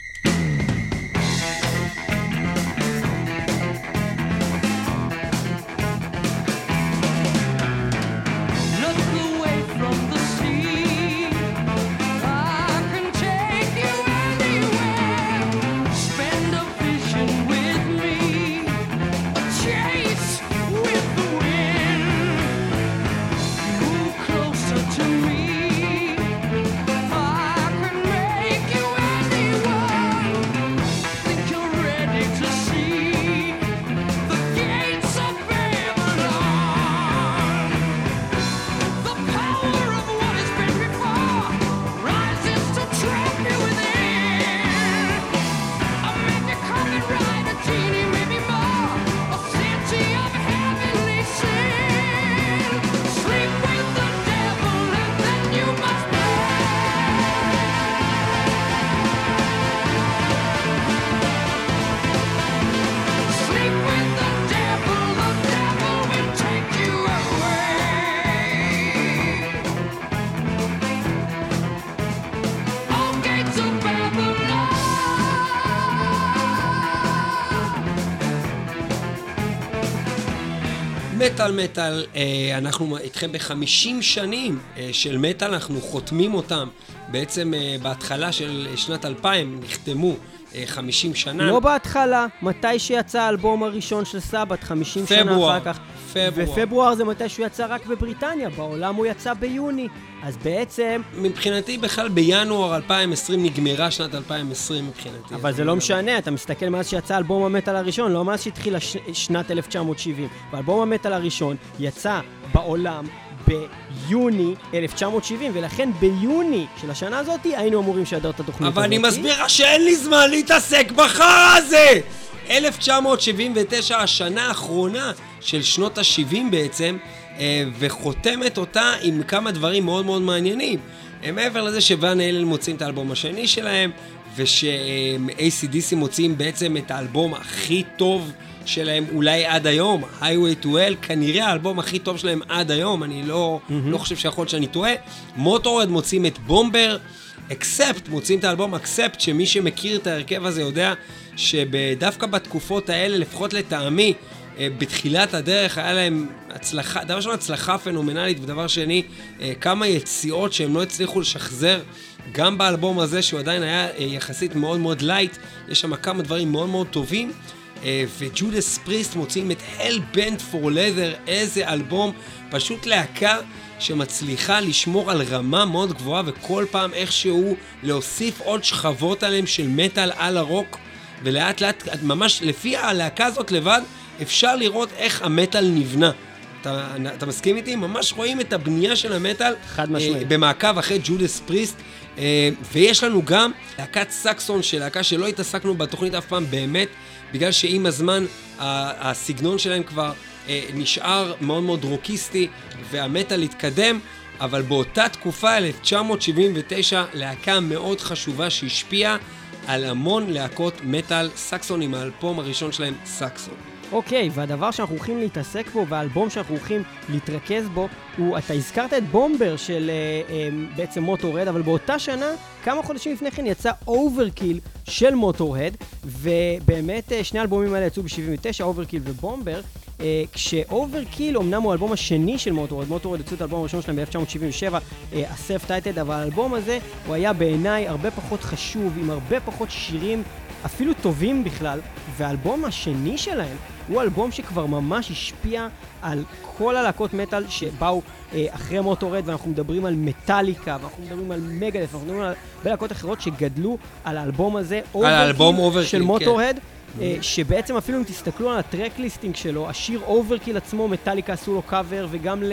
מטאל אה, אנחנו איתכם בחמישים שנים אה, של מטאל, אנחנו חותמים אותם בעצם אה, בהתחלה של שנת 2000, נחתמו 50 שנה. לא בהתחלה, מתי שיצא האלבום הראשון של סבת, 50 פברואר, שנה אחר כך. פברואר. ופברואר זה מתי שהוא יצא רק בבריטניה, בעולם הוא יצא ביוני. אז בעצם... מבחינתי בכלל בינואר 2020 נגמרה שנת 2020 מבחינתי. אבל זה לא משנה, אתה מסתכל מאז שיצא אלבום המטאל הראשון, לא מאז שהתחילה ש... שנת 1970. ואלבום המטאל הראשון יצא בעולם ביוני 1970, ולכן ביוני של השנה הזאת היינו אמורים לשדר את התוכנית הזאת. אבל אני מסביר לך שאין לי זמן להתעסק בחרא הזה! 1979, השנה האחרונה של שנות ה-70 בעצם, אה, וחותמת אותה עם כמה דברים מאוד מאוד מעניינים. אה, מעבר לזה שוואן אילן מוצאים את האלבום השני שלהם, וש-ACDC מוציאים בעצם את האלבום הכי טוב שלהם אולי עד היום, Highway to Hell, כנראה האלבום הכי טוב שלהם עד היום, אני לא, mm-hmm. לא חושב שיכול להיות שאני טועה. מוטורהד מוציאים את Bomber, אקספט, מוציאים את האלבום Accept, שמי שמכיר את ההרכב הזה יודע שדווקא בתקופות האלה, לפחות לטעמי, אה, בתחילת הדרך היה להם הצלחה, דבר ראשון הצלחה פנומנלית, ודבר שני, אה, כמה יציאות שהם לא הצליחו לשחזר, גם באלבום הזה, שהוא עדיין היה אה, יחסית מאוד מאוד light, יש שם כמה דברים מאוד מאוד טובים. וג'ודס פריסט מוצאים את Hell Bent for Leather, איזה אלבום, פשוט להקה שמצליחה לשמור על רמה מאוד גבוהה וכל פעם איכשהו להוסיף עוד שכבות עליהם של מטאל על הרוק ולאט לאט, ממש לפי הלהקה הזאת לבד, אפשר לראות איך המטאל נבנה. אתה, אתה מסכים איתי? ממש רואים את הבנייה של המטאל. חד משמעית. אה, במעקב אחרי ג'ודס פריסט. אה, ויש לנו גם להקת סקסון, של להקה שלא התעסקנו בתוכנית אף פעם באמת, בגלל שעם הזמן הסגנון שלהם כבר אה, נשאר מאוד מאוד רוקיסטי, והמטאל התקדם. אבל באותה תקופה, 1979, להקה מאוד חשובה שהשפיעה על המון להקות מטאל סקסון עם האלבום הראשון שלהם, סקסון. אוקיי, והדבר שאנחנו הולכים להתעסק בו, והאלבום שאנחנו הולכים להתרכז בו, הוא, אתה הזכרת את Bomber של אה, אה, בעצם מוטורהד, אבל באותה שנה, כמה חודשים לפני כן יצא Overkill של מוטורהד, ובאמת אה, שני האלבומים האלה יצאו ב-79, Overkill ו Bomber, אה, כש Overkill אמנם הוא האלבום השני של מוטורהד, מוטורהד יצאו את האלבום הראשון שלהם ב-1977, ה self titled, אבל האלבום הזה הוא היה בעיניי הרבה פחות חשוב, עם הרבה פחות שירים אפילו טובים בכלל, והאלבום השני שלהם הוא אלבום שכבר ממש השפיע על כל הלהקות מטאל שבאו אה, אחרי מוטורהד, ואנחנו מדברים על מטאליקה, ואנחנו מדברים על מגאדת', ואנחנו מדברים על הרבה להקות אחרות שגדלו על האלבום הזה, על האלבום Overkill של מוטורהד. כן. אה, שבעצם אפילו אם תסתכלו על ה track listing שלו, השיר Overkill עצמו, מטאליקה עשו לו קאבר, וגם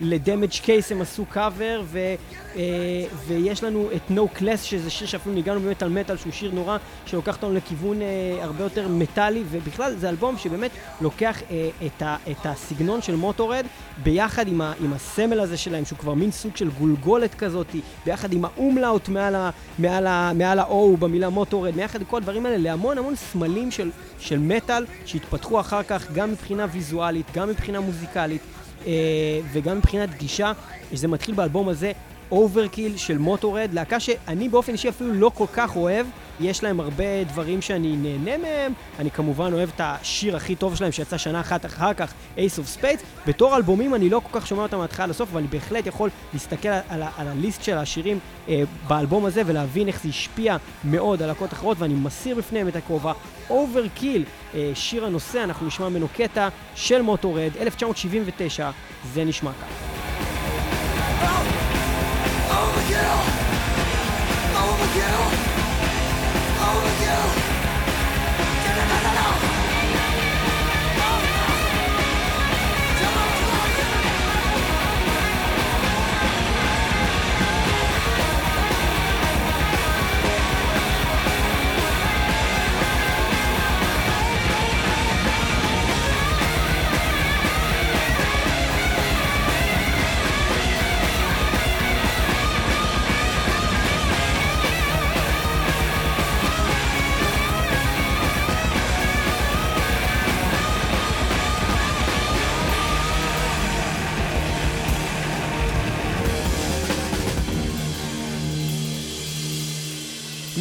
ל Damage Case הם עשו קאבר, אה, ויש לנו את No Class, שזה שיר שאפילו ניגענו באמת על מטאל, שהוא שיר נורא, שלוקח אותנו לכיוון אה, הרבה יותר מטאלי, ובכלל זה אלבום שבאמת לוקח את, ה, את הסגנון של מוטורד, ביחד עם, ה, עם הסמל הזה שלהם, שהוא כבר מין סוג של גולגולת כזאת, ביחד עם האומלאוט מעל, מעל, מעל ה-O במילה מוטורד, ביחד עם כל הדברים האלה, להמון המון סמלים של של מטאל שהתפתחו אחר כך גם מבחינה ויזואלית, גם מבחינה מוזיקלית אה, וגם מבחינת גישה. זה מתחיל באלבום הזה, Overkill של מוטורהד, להקה שאני באופן אישי אפילו לא כל כך אוהב, יש להם הרבה דברים שאני נהנה מהם, אני כמובן אוהב את השיר הכי טוב שלהם שיצא שנה אחת אחר כך, Ace of Spades. בתור אלבומים אני לא כל כך שומע אותם מההתחלה לסוף, אבל אני בהחלט יכול להסתכל על, על, על ה list של השירים אה, באלבום הזה ולהבין איך זה השפיע מאוד על להקות אחרות, ואני מסיר בפניהם את הכובע. Overkill, אה, שיר הנושא, אנחנו נשמע ממנו קטע של מוטורהד, 1979, זה נשמע ככה. wanna get out. I wanna get. I wanna.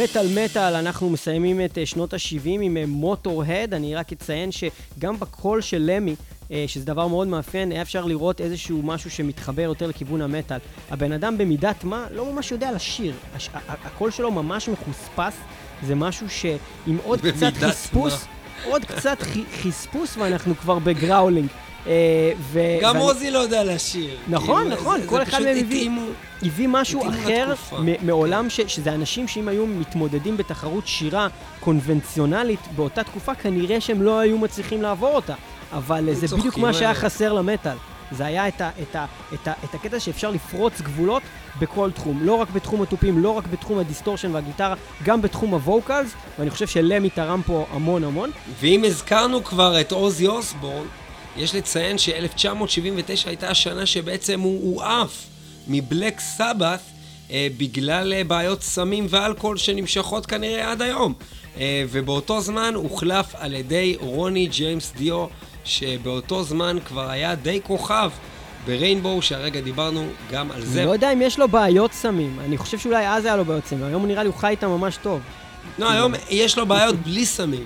מטאל מטאל, אנחנו מסיימים את אה, שנות ה-70 עם מוטורהד. אני רק אציין שגם בקול של למי, אה, שזה דבר מאוד מאפיין, היה אפשר לראות איזשהו משהו שמתחבר יותר לכיוון המטאל. הבן אדם במידת מה לא ממש יודע לשיר. הש- הקול שלו ממש מחוספס, זה משהו שעם עוד קצת חספוס, מה? עוד קצת חספוס ואנחנו כבר ב growling. אה, גם עוזי לא יודע לשיר. נכון, כאילו, נכון, כל אחד מהם הביא... הביא משהו אחר מעולם ש, שזה אנשים שאם היו מתמודדים בתחרות שירה קונבנציונלית באותה תקופה, כנראה שהם לא היו מצליחים לעבור אותה. אבל זה בדיוק מה שהיה חסר למטאל. זה היה את, ה, את, ה, את, ה, את הקטע שאפשר לפרוץ גבולות בכל תחום. לא רק בתחום התופים, לא רק בתחום ה distortion והגיטרה, גם בתחום ה vocals, ואני חושב שלמי תרם פה המון המון. ואם הזכרנו כבר את אוזי אוסבורן, יש לציין ש-1979 הייתה השנה שבעצם הוא עף מבלק סבת אה, בגלל אה, בעיות סמים ואלכוהול שנמשכות כנראה עד היום. אה, ובאותו זמן הוחלף על ידי רוני ג'יימס דיו, שבאותו זמן כבר היה די כוכב בריינבואו, שהרגע דיברנו גם על זה. אני לא יודע אם יש לו בעיות סמים. אני חושב שאולי אז היה לו בעיות סמים. היום נראה לי הוא חי איתם ממש טוב. לא, היום יש לו בעיות בלי סמים.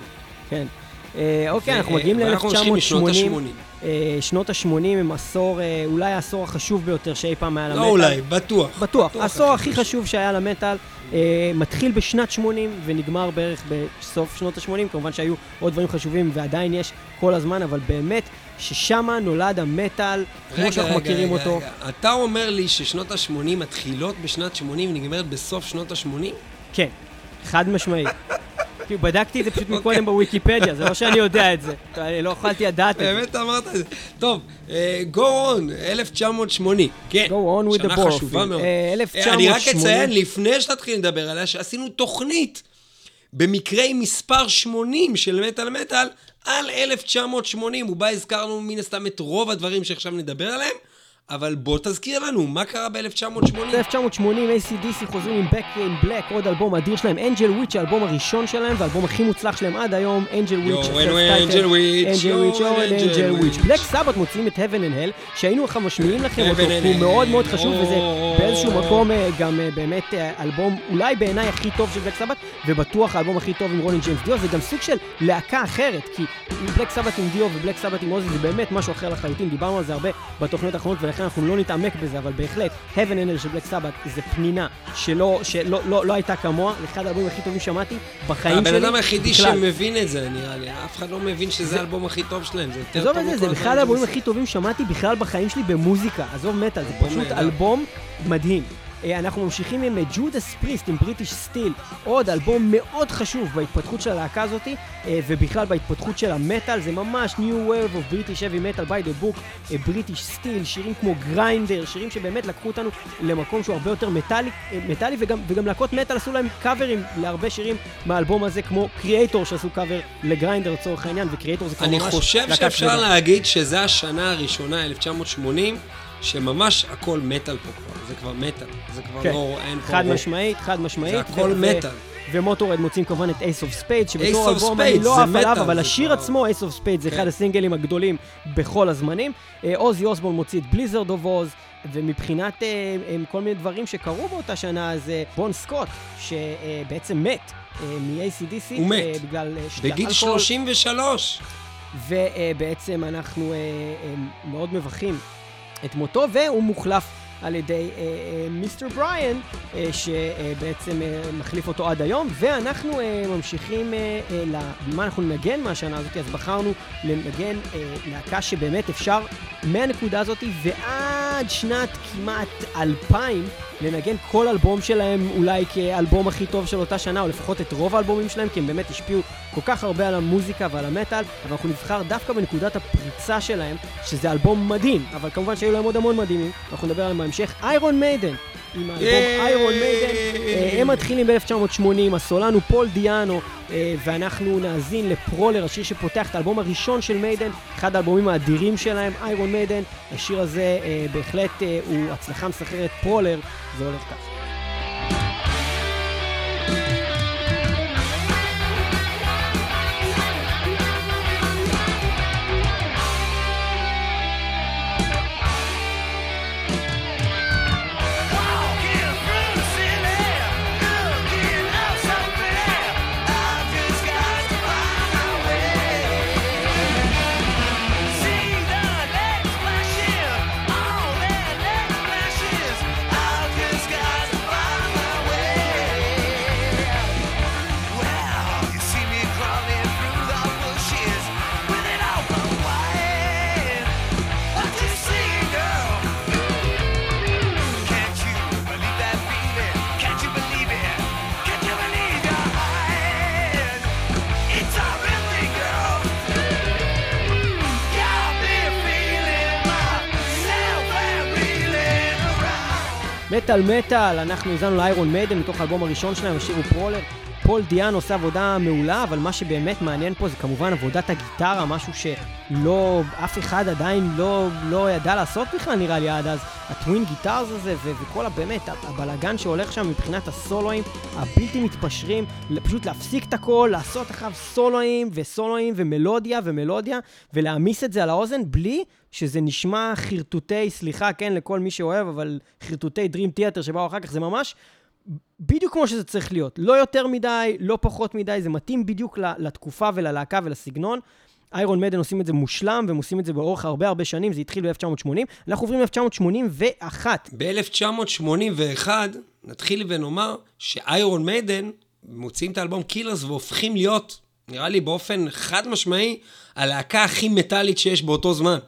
כן. אה, אוקיי, אנחנו מגיעים ואנחנו ממשיכים משנות ל-1980. ה-80. שנות ה-80 הם עשור, אה, אולי העשור החשוב ביותר שאי פעם היה למטאל. לא אולי, בטוח. בטוח. העשור הכי חשוב שהיה למטאל. אה, מתחיל בשנת 80 ונגמר בערך בסוף שנות ה-80. כמובן שהיו עוד דברים חשובים ועדיין יש כל הזמן, אבל באמת ששמה נולד המטאל, כמו רגע, שאנחנו רגע, מכירים רגע, אותו. רגע. אתה אומר לי ששנות ה-80 מתחילות בשנת 80 ונגמרת בסוף שנות ה-80? כן, חד משמעית. כי בדקתי את זה פשוט אוקיי. מקודם בוויקיפדיה, זה לא שאני יודע את זה. אני לא יכולתי לדעת את זה. באמת אמרת את זה. טוב, אה, go on, 1980. כן. Go on with the שנה חשובה. מאוד. אה, אה, אני רק 1980. אציין, לפני שתתחיל לדבר עליה, שעשינו תוכנית במקרה עם מספר 80 של מטאל מטאל על 1980, ובה הזכרנו מן הסתם את רוב הדברים שעכשיו נדבר עליהם, אבל בוא תזכיר לנו, מה קרה ב-1980? ב-1980 ACDC חוזרים עם Back in Black, עוד אלבום אדיר שלהם, אנג'ל וויץ', האלבום הראשון שלהם, והאלבום הכי מוצלח שלהם עד היום, אנג'ל וויץ', אנג'ל וויץ', אנג'ל Angel וויץ'. Witch. בלק סבת מוציאים את Heaven and Hell, שהיינו לך משמיעים לכם אותו, הוא מאוד. מאוד חשוב, וזה או. באיזשהו מקום אה, גם אה, באמת אה, אלבום אולי בעיניי הכי טוב של בלק סבת, ובטוח האלבום הכי טוב עם רוני ג'יימס דיו, זה גם סוג של להקה אחרת, כי בלק סבת עם דיו ובלק סבת עם עוזי זה באמת משהו אחר לחלוטין, דיברנו על זה הרבה בתוכניות האחרונות, ולכן אנחנו לא נתעמק בזה, אבל בהחלט, Heaven and Hell של בלק סבת זה פנינה שלא, שלא לא, לא הייתה כמוה, אחד האלבומים הכי טובים שמעתי בחיים שלי. הבן אדם היחידי. שמבין את זה, נראה לי. אף אחד לא מבין שזה האלבום הכי טוב שלהם, זה יותר עזוב טוב את זה, זה אחד האלבומים הכי טובים שמעתי בכלל בחיים שלי במוזיקה. עזוב מטאל, זה פשוט. אלבום מדהים. אה, אנחנו ממשיכים עם Judas Priest עם British Steel, עוד אלבום מאוד חשוב בהתפתחות של הלהקה הזאתי, אה, ובכלל בהתפתחות של המטאל, זה ממש New Wave of British Heavy Metal by the Book, British Steel, שירים כמו Grinder, שירים שבאמת לקחו אותנו למקום שהוא הרבה יותר מטאלי, אה, מטאלי וגם, וגם להקות מטאל עשו להם קאברים להרבה שירים מהאלבום הזה, כמו Kreator שעשו קאבר ל Grinder לצורך העניין, ו Kreator זה כבר אני ממש חושב להקה שאפשר. להגיד שזו השנה הראשונה, 1980, שממש הכל מטאל פה כבר. זה כבר מטאל. זה כבר כן. לא, אין פה... חד רוק. משמעית, חד משמעית. זה הכל ו- מטאל. ו Motörhead מוציאים כמובן את Ace of Spades, שבתור אלבום אני לא זה עף עליו, אבל זה השיר עצמו, Ace of Spades, זה כן. אחד הסינגלים הגדולים בכל הזמנים. אה, אוזי אוסבורן מוציא את Blizzard of Ozz, ומבחינת אה, אה, כל מיני דברים שקרו באותה שנה, אז אה, בון סקוט, שבעצם מת. אה, מ-ACDC, הוא מת. אה, בגלל אה, שתיית בגיל אלכוהול. 33. ובעצם אנחנו אה, אה, מאוד מברכים את מותו, והוא מוחלף על ידי אה, אה, מיסטר בריאן, אה, שבעצם אה, מחליף אותו עד היום, ואנחנו אה, ממשיכים אה, אה, למה אנחנו ננגן מהשנה הזאת, אז בחרנו לנגן אה, להקה שבאמת אפשר מהנקודה הזאת ועד שנת כמעט 2000 לנגן כל אלבום שלהם אולי כאלבום הכי טוב של אותה שנה, או לפחות את רוב האלבומים שלהם, כי הם באמת השפיעו כל כך הרבה על המוזיקה ועל המטאל, אבל אנחנו נבחר דווקא בנקודת הפריצה שלהם, שזה אלבום מדהים, אבל כמובן שהיו להם עוד המון מדהימים, אנחנו נדבר עליהם בהמשך. Iron Maiden, עם האלבום! Iron Maiden, אה, הם מתחילים ב-1980, הסולן הוא פול דיאנו, אה, ואנחנו נאזין ל Prowler, השיר שפותח את האלבום הראשון של Maiden, אחד האלבומים האדירים שלהם, Iron Maiden. השיר הזה אה, בהחלט אה, הוא הצלחה מסחררת פרולר, זה הולך ככה. מטאל מטאל, אנחנו האזנו ל Iron Maiden מתוך האלבום הראשון שלהם, השיר הוא Prowler. פול דיאנו עושה עבודה מעולה, אבל מה שבאמת מעניין פה זה כמובן עבודת הגיטרה, משהו שלא, אף אחד עדיין לא, לא ידע לעשות בכלל נראה לי עד אז. ה twin guitars הזה, ו- וכל הבאמת, הבלגן שהולך שם מבחינת הסולואים הבלתי מתפשרים, פשוט להפסיק את הכל, לעשות אחריו סולואים וסולואים ומלודיה ומלודיה, ולהעמיס את זה על האוזן בלי שזה נשמע חרטוטי, סליחה, כן, לכל מי שאוהב, אבל חרטוטי Dream Theater שבאו אחר כך, זה ממש בדיוק כמו שזה צריך להיות. לא יותר מדי, לא פחות מדי, זה מתאים בדיוק לתקופה וללהקה ולסגנון. Iron Maiden עושים את זה מושלם, והם עושים את זה לאורך הרבה הרבה שנים, זה התחיל ב-1980. אנחנו עוברים ל-1981. ב-1981 נתחיל ונאמר ש Iron Maiden מוציאים את האלבום Killers והופכים להיות, נראה לי באופן חד משמעי, הלהקה הכי מטאלית שיש באותו זמן.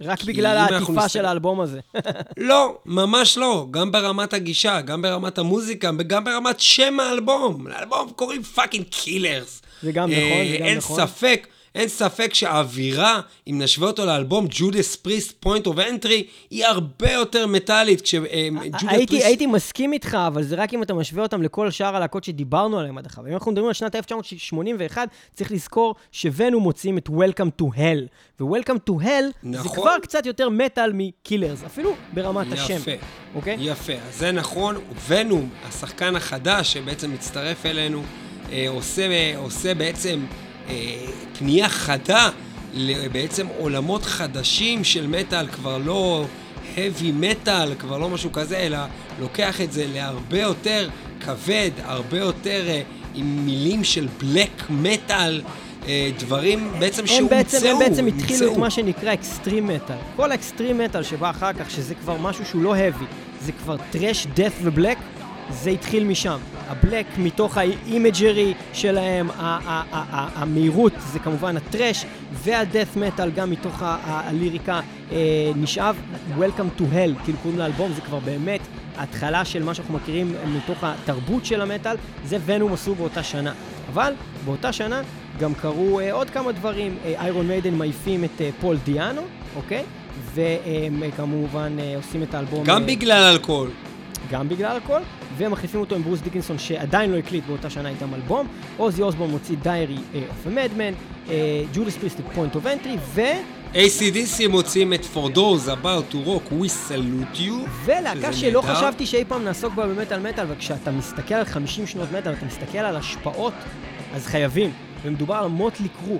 רק בגלל העטיפה של האלבום הזה. לא, ממש לא. גם ברמת הגישה, גם ברמת המוזיקה, וגם ברמת שם האלבום. לאלבום קוראים fucking Killers. זה גם נכון, זה גם אין נכון. ספק, אין ספק שהאווירה, אם נשווה אותו לאלבום Judas Priest Point of Entry, היא הרבה יותר מטאלית. כש... אה, Judas הייתי, Priest- הייתי מסכים איתך, אבל זה רק אם אתה משווה אותם לכל שאר הלהקות שדיברנו עליהם עד עכשיו. אם אנחנו מדברים על שנת 1981, צריך לזכור שוonu מוצאים את Welcome to Hell. ו-Welcome to Hell זה נכון. כבר קצת יותר מטאל מקילרס, אפילו ברמת השם. יפה. אוקיי? יפה, זה נכון. ונום, השחקן החדש שבעצם מצטרף אלינו, אה, עושה, אה, עושה בעצם אה, פנייה חדה לבעצם עולמות חדשים של מטאל, כבר לא heavy מטאל, כבר לא משהו כזה, אלא לוקח את זה להרבה יותר כבד, הרבה יותר אה, עם מילים של black metal. אה, דברים בעצם שהומצאו, בעצם, הם בעצם התחילו את. מה שנקרא extreme metal. כל ה extreme metal שבא אחר כך, שזה כבר משהו שהוא לא heavy, זה כבר thrash, death ו black, זה התחיל משם. ה black מתוך ה imagery שלהם, המהירות זה כמובן ה thrash, וה death metal גם מתוך הליריקה אה, נשאב. Welcome to Hell, כאילו קוראים לאלבום, זה כבר באמת ההתחלה של מה שאנחנו מכירים מתוך התרבות של המטאל, זה Venom עשו באותה שנה. אבל באותה שנה גם קרו אה, עוד כמה דברים, Iron Maiden מעיפים את אה, פול דיאנו, אוקיי? והם אה, כמובן אה, עושים את האלבום... גם אה, בגלל אלכוהול. גם בגלל הכל, ומחליפים אותו עם ברוס דיקנסון שעדיין לא הקליט באותה שנה איתם אלבום, אוזי אוסבורן מוציא Diary of a Madman, Judas Priest Point of Entry, ו... ACDC מוציאים את For Those About to Rock We Salute You. ולהקה שלא נהדר. חשבתי שאי פעם נעסוק בה במטאל מטאל, וכשאתה מסתכל על 50 שנות מטאל, אתה מסתכל על השפעות, אז חייבים. ומדובר על Mötley Crüe,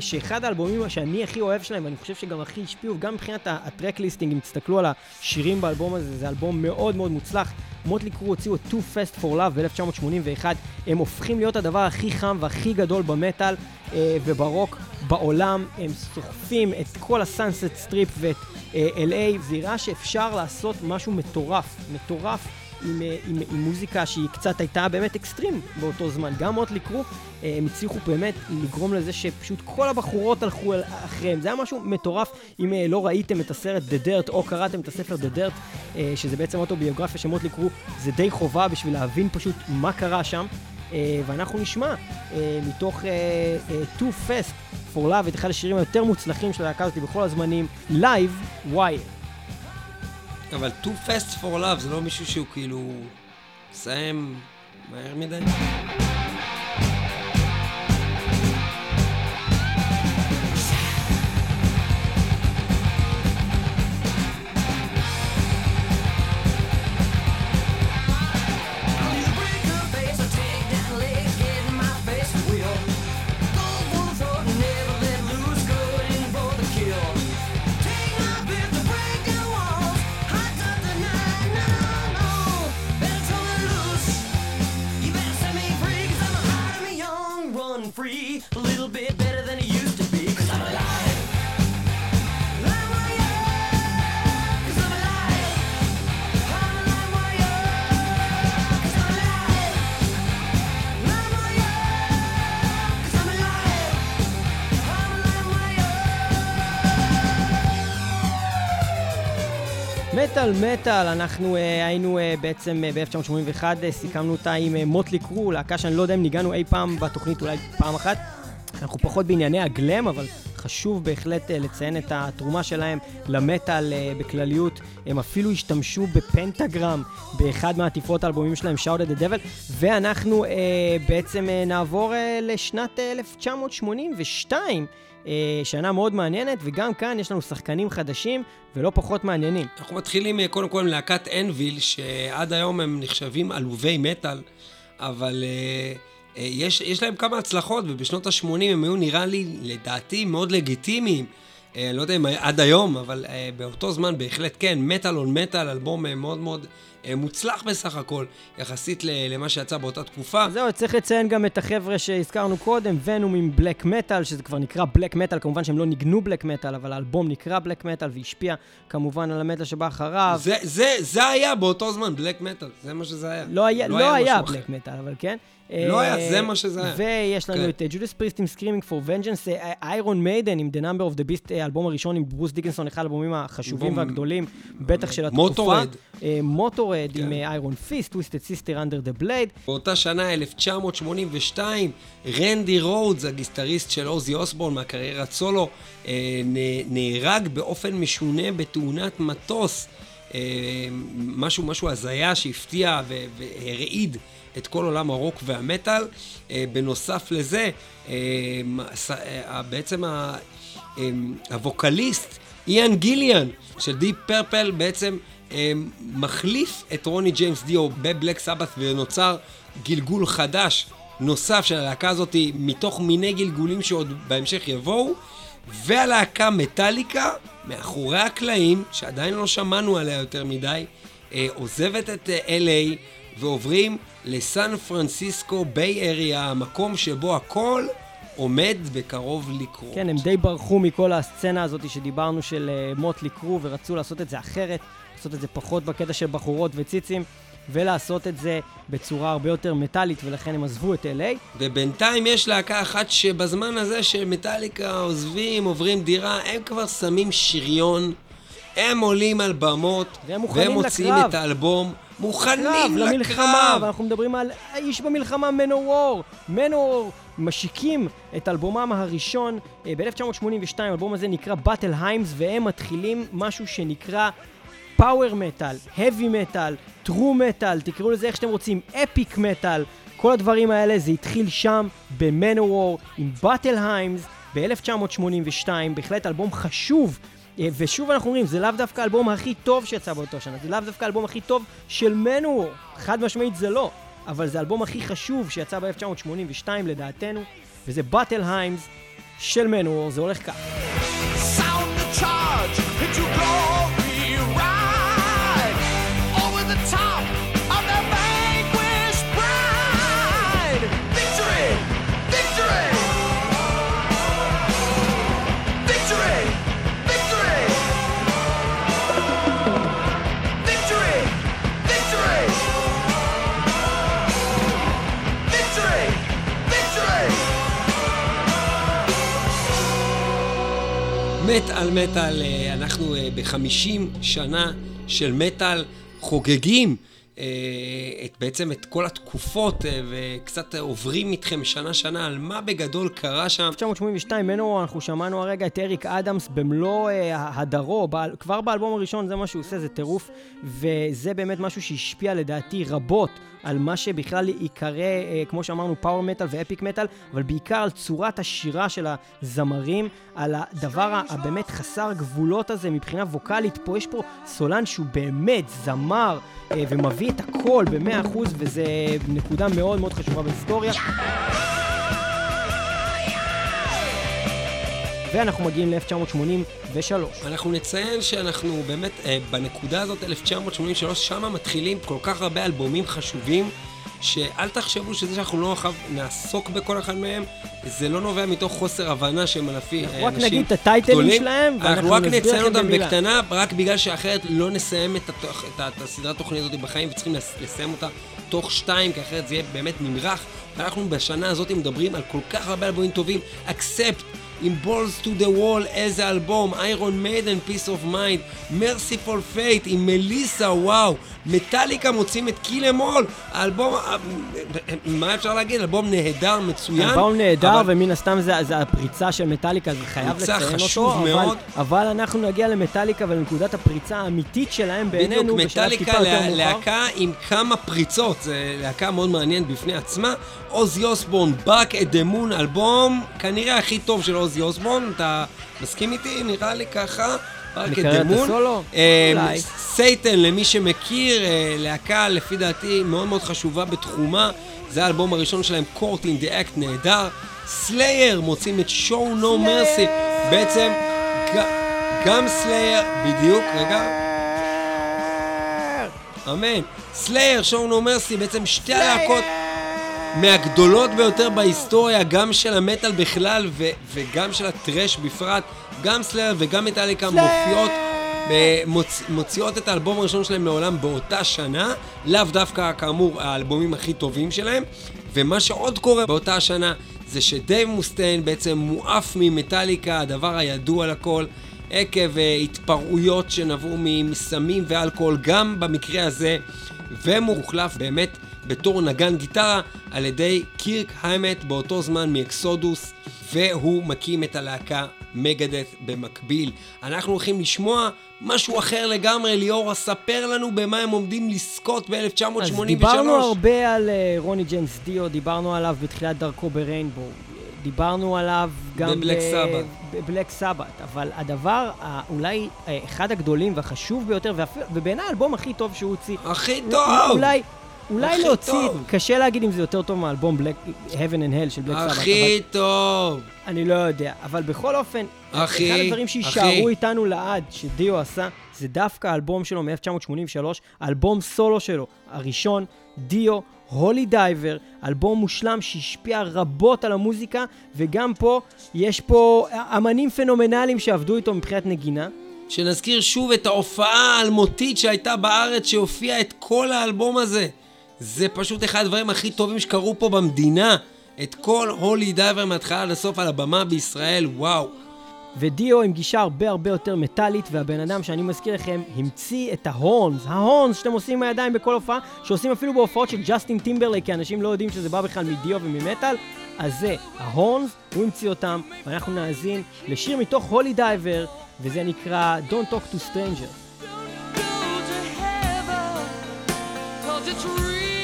שאחד האלבומים שאני הכי אוהב שלהם, ואני חושב שגם הכי השפיעו, גם מבחינת ה track listing, אם תסתכלו על השירים באלבום הזה, זה אלבום מאוד מאוד מוצלח. Mötley Crüe הוציאו את Too Fast for Love ב-1981, הם הופכים להיות הדבר הכי חם והכי גדול במטאל אה, וברוק בעולם, הם סוחפים את כל ה Sunset Strip ואת אה, LA, זה הראה שאפשר לעשות משהו מטורף, מטורף. עם, אה, עם, עם מוזיקה שהיא קצת הייתה באמת אקסטרים באותו זמן. גם Mötley Crüe, אה, הם הצליחו באמת לגרום לזה שפשוט כל הבחורות הלכו אחריהם. זה היה משהו מטורף. אם אה, לא ראיתם את הסרט The Dirt או קראתם את הספר The Dirt, שזה בעצם אוטוביוגרפיה של Mötley Crüe, זה די חובה בשביל להבין פשוט מה קרה שם. ואנחנו נשמע מתוך Too Fast for Love, את אחד השירים היותר מוצלחים של הלהקה הזאת בכל הזמנים, Live Wire. אבל Too Fast for Love זה לא מישהו שהוא כאילו... מסיים מהר מדי? מטאל מטאל, אנחנו אה, היינו אה, בעצם אה, ב-1981, אה, סיכמנו אותה עם מוטלי קרו, להקה שאני לא יודע אם ניגענו אי פעם בתוכנית, אולי פעם אחת. אנחנו פחות בענייני הגלם, אבל חשוב בהחלט אה, לציין את התרומה שלהם למטאל אה, בכלליות. הם אפילו השתמשו בפנטגרם באחד מעטיפות האלבומים שלהם, Shout at the Devil, ואנחנו אה, בעצם אה, נעבור אה, לשנת אה, 1982. אה, שנה מאוד מעניינת, וגם כאן יש לנו שחקנים חדשים ולא פחות מעניינים. אנחנו מתחילים אה, קודם כל עם להקת אנביל, שעד היום הם נחשבים עלובי מטאל, אבל אה, יש, יש להם כמה הצלחות, ובשנות ה-80 הם היו נראה לי, לדעתי, מאוד לגיטימיים. אה, לא יודע אם עד היום, אבל אה, באותו זמן בהחלט כן, מטאל און מטאל, אלבום אה, מאוד מאוד מוצלח בסך הכל, יחסית ל- למה שיצא באותה תקופה. זהו, צריך לציין גם את החבר'ה שהזכרנו קודם, ונום עם בלק מטאל, שזה כבר נקרא בלק מטאל, כמובן שהם לא ניגנו בלק מטאל, אבל האלבום נקרא בלק מטאל והשפיע כמובן על המטאל שבא אחריו. זה, זה, זה היה באותו זמן, black metal, זה מה שזה היה. לא היה, לא היה משהו אחר. Black metal, אבל כן. לא אה, היה, זה מה שזה היה. ויש לנו כן. את Judas Priest עם Screaming for Vengeance, Iron Maiden עם The Number of the Beast, אה, האלבום הראשון עם ברוס דיקנסון, אחד האלבומים החשובים והגדולים, בטח של התקופה. Motörhead. Motörhead עם. Iron Fist, Twisted Sister Under the Blade. באותה שנה, 1982, רנדי רודס, הגיטריסט של אוזי אוסבורן מהקריירת סולו, אה, נהרג באופן משונה בתאונת מטוס. אה, משהו, משהו הזיה שהפתיע והרעיד את כל עולם הרוק והמטאל. אה, בנוסף לזה, אה, אה, בעצם הווקליסט איאן גיליאן של דיפ פרפל בעצם מחליף את רוני ג'יימס דיו בבלק סבת ונוצר גלגול חדש נוסף של הלהקה הזאת מתוך מיני גלגולים שעוד בהמשך יבואו והלהקה מטאליקה מאחורי הקלעים שעדיין לא שמענו עליה יותר מדי עוזבת את LA ועוברים לסן פרנסיסקו ביי אריה המקום שבו הכל עומד בקרוב לקרות. כן, הם די ברחו מכל הסצנה הזאת שדיברנו של uh, מוטלי קרו, ורצו לעשות את זה אחרת, לעשות את זה פחות בקטע של בחורות וציצים, ולעשות את זה בצורה הרבה יותר מטאלית, ולכן הם עזבו את LA. ובינתיים יש להקה אחת שבזמן הזה שמטאליקה עוזבים, עוברים דירה, הם כבר שמים שריון, הם עולים על במות, והם והם מוציאים לקרב. את האלבום, מוכנים קרב, לקרב. למלחמה, ואנחנו מדברים על האיש במלחמה, מנוור. מנוור משיקים את אלבומם הראשון אה, ב-1982, האלבום הזה נקרא באטל היימס, והם מתחילים משהו שנקרא פאוור מטאל, heavy מטאל, טרו מטאל, תקראו לזה איך שאתם רוצים, אפיק מטאל. כל הדברים האלה, זה התחיל שם במנוור עם באטל היימס ב-1982, בהחלט אלבום חשוב. אה, ושוב אנחנו אומרים, זה לאו דווקא האלבום הכי טוב שיצא באותו שנה, זה לאו דווקא האלבום הכי טוב של מנוור, חד משמעית זה לא, אבל זה האלבום הכי חשוב שיצא ב-1982 לדעתנו, וזה באטל היימס של מנוור, זה הולך כך. Sound the charge glory ride מטאל מטאל, אה, אנחנו אה, בחמישים שנה של מטאל חוגגים אה, את, בעצם את כל התקופות וקצת עוברים איתכם שנה-שנה על מה בגדול קרה שם. 1982, מנוור, אנחנו שמענו הרגע את אריק אדמס במלוא הדרו, כבר באלבום הראשון זה מה שהוא עושה, זה טירוף, וזה באמת משהו שהשפיע לדעתי רבות על מה שבכלל ייקרא, אה, כמו שאמרנו, פאוור מטאל ואפיק מטאל, אבל בעיקר על צורת השירה של הזמרים, על הדבר הבאמת חסר גבולות הזה מבחינה ווקאלית. פה יש פה סולן שהוא באמת זמר אה, ומביא את הכל ב-100%, וזה נקודה מאוד מאוד חשובה בהיסטוריה. ואנחנו מגיעים ל-1983. אנחנו נציין שאנחנו באמת, אה, בנקודה הזאת, 1983, שם מתחילים כל כך הרבה אלבומים חשובים, שאל תחשבו שזה שאנחנו לא עכשיו נעסוק בכל אחד מהם, זה לא נובע מתוך חוסר הבנה שהם אנחנו אה, רק אנשים נגיד את הטייטלים גדולים. שלהם, ואנחנו אנחנו רק נציין אותם במילה. בקטנה, רק בגלל שאחרת לא נסיים את, התוך, את, את הסדרת תוכנית הזאת בחיים, וצריכים לס- לסיים אותה תוך שתיים, כי אחרת זה יהיה באמת נמרח. ואנחנו בשנה הזאת מדברים על כל כך הרבה אלבומים טובים, אקספט. in Balls to the Wall as album, Iron Maiden, Peace of Mind, Merciful Fate, in Melissa, wow. מטאליקה מוצאים את קיל אמול, האלבום, אה, מה אפשר להגיד? אלבום נהדר, מצוין, אלבום נהדר, אבל- ומן הסתם זה, זה הפריצה של מטאליקה, אז חייב פריצה לציין חשוב אותו, מאוד. אבל, אבל אנחנו נגיע למטאליקה ולנקודת הפריצה האמיתית שלהם בעינינו, בדיוק, בשלב מטאליקה טיפה יותר לה- מאוחר. להקה עם כמה פריצות, זה להקה מאוד מעניינת בפני עצמה. עוזי אוסבורן, Back at the Moon, אלבום כנראה הכי טוב של עוזי אוסבורן, אתה מסכים איתי? נראה לי ככה. Moon. הסולו? אה, אולי. סייטן, למי שמכיר, אה, להקה לפי דעתי מאוד מאוד חשובה בתחומה. זה האלבום הראשון שלהם, Court in the Act, נהדר. סלייר מוצאים את Show No Mercy. בעצם, גם סלייר, בדיוק, רגע. אמן. סלייר, Show No Mercy, בעצם שתי הלהקות מהגדולות ביותר בהיסטוריה, גם של המטאל בכלל ו- וגם של הטרש בפרט. גם סלייר וגם מטאליקה מופיעות, אה, מוצ- מוציאות את האלבום הראשון שלהם לעולם באותה שנה, לאו דווקא כאמור האלבומים הכי טובים שלהם. ומה שעוד קורה באותה השנה זה שדייב מוסטיין בעצם מועף ממטאליקה, הדבר הידוע לכל. עקב אה, התפרעויות שנבעו מסמים ואלכוהול, גם במקרה הזה, ומוחלף באמת בתור נגן גיטרה על ידי קירק היימט באותו זמן מאקסודוס, והוא מקים את הלהקה מגדeth במקביל. אנחנו הולכים לשמוע משהו אחר לגמרי, ליאורה, ספר לנו במה הם עומדים לזכות ב-1983. אז דיברנו הרבה על אה, רוני ג'יימס דיו, דיברנו עליו בתחילת דרכו בריינבו, דיברנו עליו גם בבלק סבת. בבלק סבת, אבל הדבר אולי אה, אחד הגדולים והחשוב ביותר, ואפילו- ובעיניי האלבום הכי טוב שהוא הוציא, הכי טוב! אולי, אולי להוציא, טוב. קשה להגיד אם זה יותר טוב מהאלבום Black, Heaven and Hell של בלק סבת, הכי טוב! אני לא יודע, אבל בכל אופן, אחי, אחד הדברים. שיישארו איתנו לעד, שדיו עשה, זה דווקא האלבום שלו מ-1983, האלבום סולו שלו, הראשון, דיו, הולי דייבר, אלבום מושלם שהשפיע רבות על המוזיקה, וגם פה, יש פה אמנים פנומנליים שעבדו איתו מבחינת נגינה. שנזכיר שוב את ההופעה האלמותית שהייתה בארץ שהופיעה את כל האלבום הזה. זה פשוט אחד הדברים הכי טובים שקרו פה במדינה. את כל Holy Diver מההתחלה עד הסוף על הבמה בישראל, וואו. ודיו עם גישה הרבה הרבה יותר מטאלית, והבן אדם שאני מזכיר לכם המציא את ה horns, ה horns שאתם עושים עם הידיים בכל הופעה, שעושים אפילו בהופעות של ג'סטין טימברלייק, כי אנשים לא יודעים שזה בא בכלל מדיו וממטאל, אז זה, ה horns, הוא המציא אותם, ואנחנו נאזין לשיר מתוך Holy Diver, וזה נקרא Don't Talk to Strangers. it's real.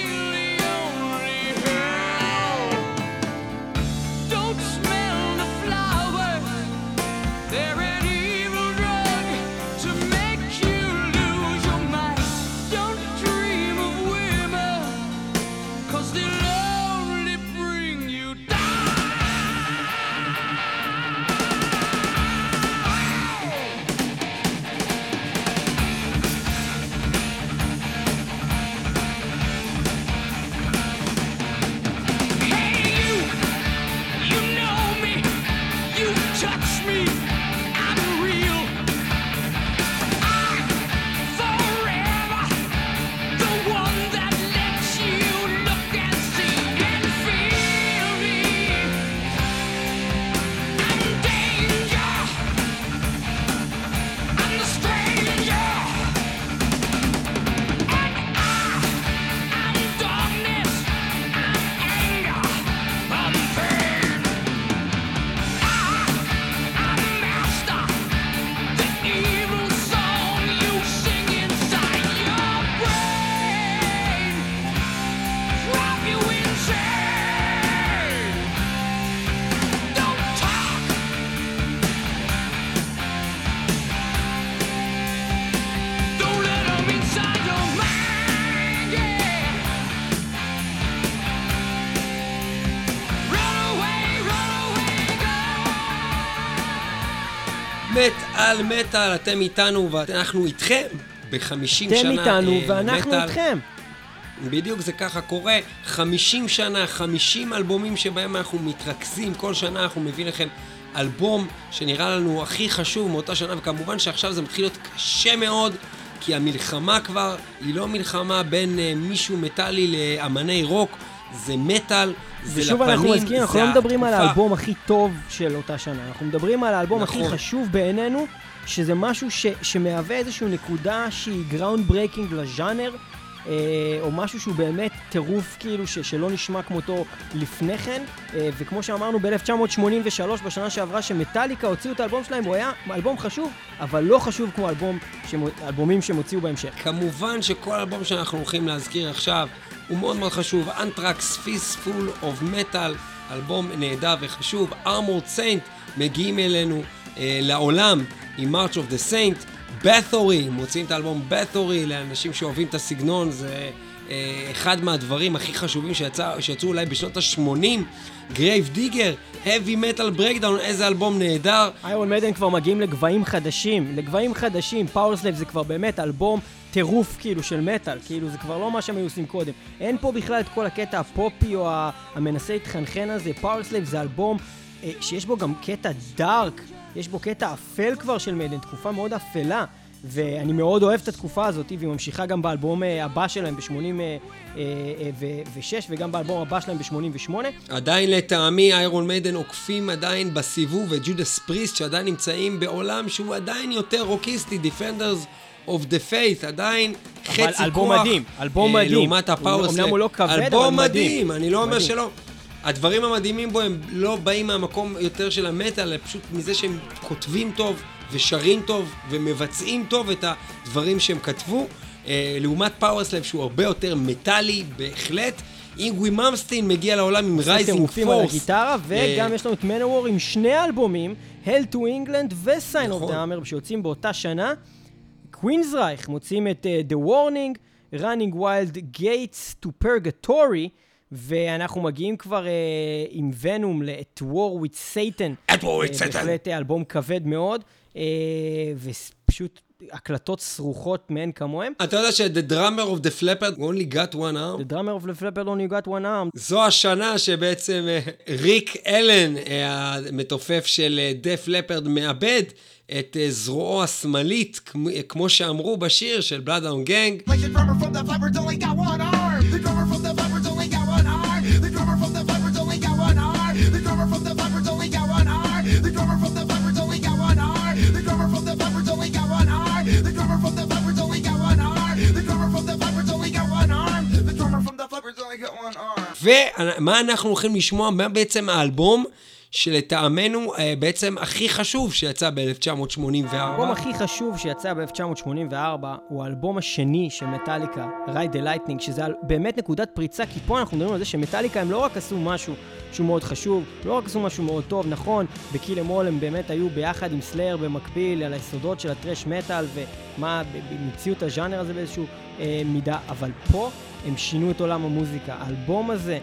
מת על מטאל, אתם איתנו ואנחנו איתכם ב-50 אתם שנה. איתנו אה, ואנחנו מטאל. איתכם. בדיוק זה ככה קורה. 50 שנה, 50 אלבומים שבהם אנחנו מתרכזים, כל שנה אנחנו מביא לכם אלבום שנראה לנו הכי חשוב מאותה שנה, וכמובן שעכשיו זה מתחיל להיות קשה מאוד, כי המלחמה כבר היא לא מלחמה בין uh, מישהו מטאלי לאמני רוק, זה מטאל, ושוב אנחנו מזכירים, אנחנו לא מדברים על. האלבום הכי טוב של אותה שנה, אנחנו מדברים על האלבום הכי נכון. חשוב בעינינו, שזה משהו ש, שמהווה איזושהי נקודה שהיא ground breaking לז'אנר, אה, או משהו שהוא באמת טירוף כאילו ש, שלא נשמע כמותו לפני כן, אה, וכמו שאמרנו ב-1983, בשנה שעברה שמטאליקה הוציאו את האלבום שלהם, הוא היה אלבום חשוב, אבל לא חשוב כמו אלבום, שמו, אלבומים שהם הוציאו בהמשך. כמובן שכל אלבום שאנחנו הולכים להזכיר עכשיו הוא מאוד מאוד חשוב. אנטרקס, Fistful of Metal, אלבום נהדר וחשוב. ארמורד סיינט מגיעים אלינו אה, לעולם עם March of the Saint. בת'ורי, מוציאים את האלבום בת'ורי לאנשים שאוהבים את הסגנון, זה אה, אחד מהדברים הכי חשובים שיצא, שיצאו אולי בשנות ה-80. גרייב דיגר, heavy metal breakdown, איזה אלבום נהדר. איירון מדן כבר מגיעים לגבהים חדשים, לגבהים חדשים, Powerslave זה כבר באמת אלבום טירוף כאילו של מטאל, כאילו זה כבר לא מה שהם היו עושים קודם. אין פה בכלל את כל הקטע הפופי או המנסה להתחנחן הזה, Powerslave זה אלבום אה, שיש בו גם קטע dark, יש בו קטע אפל כבר של מדן, תקופה מאוד אפלה. ואני מאוד אוהב את התקופה הזאת, והיא ממשיכה גם באלבום אה, הבא שלהם ב-86, וגם באלבום הבא שלהם ב-88. עדיין לטעמי איירון מיידן עוקפים עדיין בסיבוב את ג'ודס פריסט שעדיין נמצאים בעולם שהוא עדיין יותר רוקיסטי, Defenders of the Faith, עדיין חצי כוח. אלבום מדהים, אלבום אה, מדהים. לעומת ה Powerslave. אומנם הוא לא כבד, אבל אלבום מדהים. מדהים, אני לא אומר מדהים. שלא. הדברים המדהימים בו הם לא באים מהמקום יותר של המטאל, אלא פשוט מזה שהם כותבים טוב ושרים טוב ומבצעים טוב את הדברים שהם כתבו. אה, לעומת Powerslave שהוא הרבה יותר מטאלי בהחלט. אינגווי מלמסטין מגיע לעולם עם Rising טירופים על Force. הגיטרה, וגם יש לנו את מנוור עם שני אלבומים, Hell to England נכון. the Hammer, שיוצאים באותה שנה. קווינסרייך מוצאים את uh, The Warning, Running Wild Gates to Purgatory, ואנחנו מגיעים כבר uh, עם ונום ל-At War with Satan. At War with אה, Satan. בהחלט אה, אלבום כבד מאוד, uh, ופשוט הקלטות סרוחות מאין כמוהם. אתה יודע ש-The drummer of the flapper only got one arm? The drummer of the flapper only got one arm. זו השנה שבעצם אה, ריק אלן, אה, המתופף של אה, דף לפרד, מאבד את אה, זרועו השמאלית, כמו- אה, שאמרו בשיר של בלאד און גנג. The drummer from the Flappers only got one arm. The drummer from the Flappers only got one arm. The drummer from the Flappers ומה אנחנו הולכים לשמוע? מה בעצם האלבום שלטעמנו אה, בעצם הכי חשוב שיצא ב-1984? האלבום הכי חשוב שיצא ב-1984 הוא האלבום השני של מטאליקה, Ride the Lightning, שזה באמת נקודת פריצה, כי פה אנחנו מדברים על זה שמטאליקה הם לא רק עשו משהו שהוא מאוד חשוב, לא רק עשו משהו מאוד טוב, נכון, בקיל אמול הם באמת היו ביחד עם סלייר במקביל על היסודות של הטרש מטאל ומה, ב- המציאו את הז'אנר הזה באיזשהו אה, מידה, אבל פה הם שינו את עולם המוזיקה. האלבום הזה...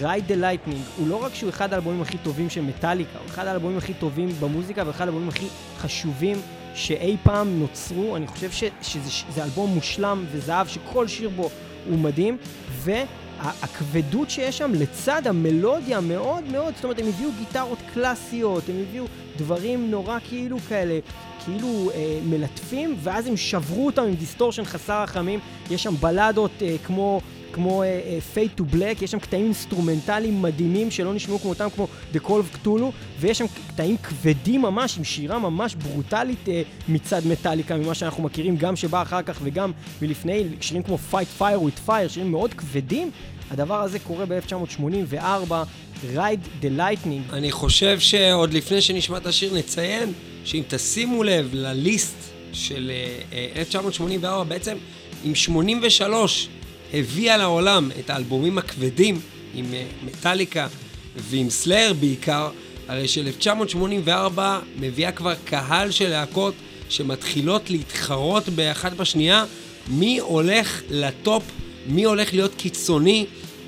Ride the Lightning הוא לא רק שהוא אחד האלבומים הכי טובים של מטאליקה, הוא אחד האלבומים הכי טובים במוזיקה ואחד האלבומים הכי חשובים שאי פעם נוצרו. אני חושב ש, שזה זה אלבום מושלם וזהב שכל שיר בו הוא מדהים, והכבדות שיש שם לצד המלודיה מאוד מאוד, זאת אומרת הם הביאו גיטרות קלאסיות, הם הביאו דברים נורא כאילו כאלה, כאילו אה, מלטפים, ואז הם שברו אותם עם דיסטורשן חסר רחמים, יש שם בלדות אה, כמו... כמו אה, Fade to Black, יש שם קטעים אינסטרומנטליים מדהימים שלא נשמעו כמותם כמו The Call of Cthulhu, ויש שם קטעים כבדים ממש, עם שירה ממש ברוטלית אה, מצד מטאליקה, ממה שאנחנו מכירים, גם שבא אחר כך וגם מלפני, שירים כמו Fight Fire with Fire, שירים מאוד כבדים. הדבר הזה קורה ב-1984, Ride the Lightning. אני חושב שעוד לפני שנשמע את השיר נציין שאם תשימו לב לליסט של אה, אה, 1984, בעצם עם 83 הביאה לעולם את האלבומים הכבדים עם אה, מטאליקה ועם סלאר בעיקר, הרי של-1984 מביאה כבר קהל של להקות שמתחילות להתחרות באחת בשנייה מי הולך לטופ, מי הולך להיות קיצוני,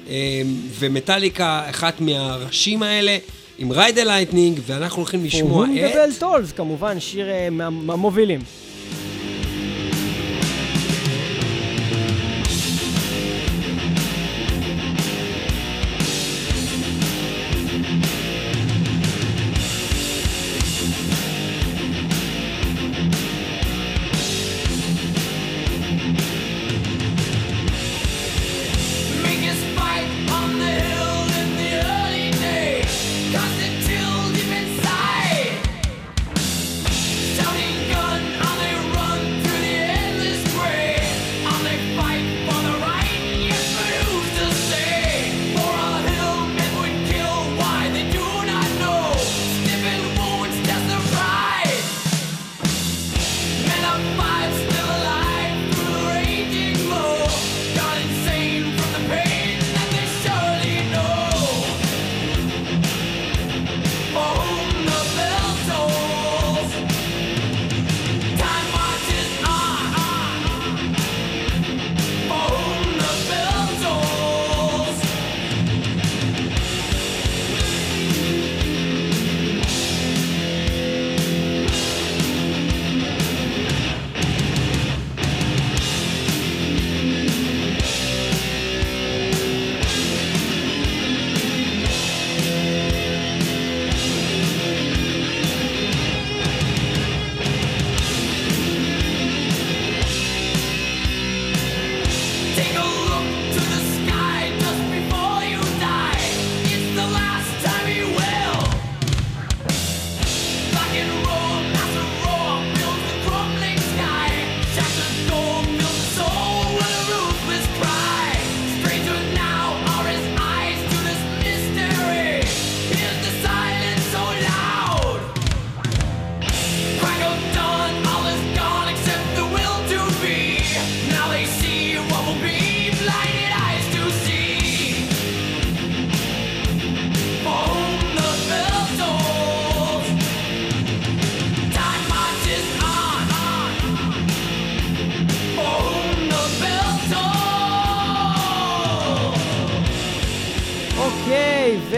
אה, ומטאליקה אחת מהראשים האלה. עם Ride the Lightning, ואנחנו הולכים לשמוע את... the Bell Tolls, כמובן, שיר מה- מהמובילים.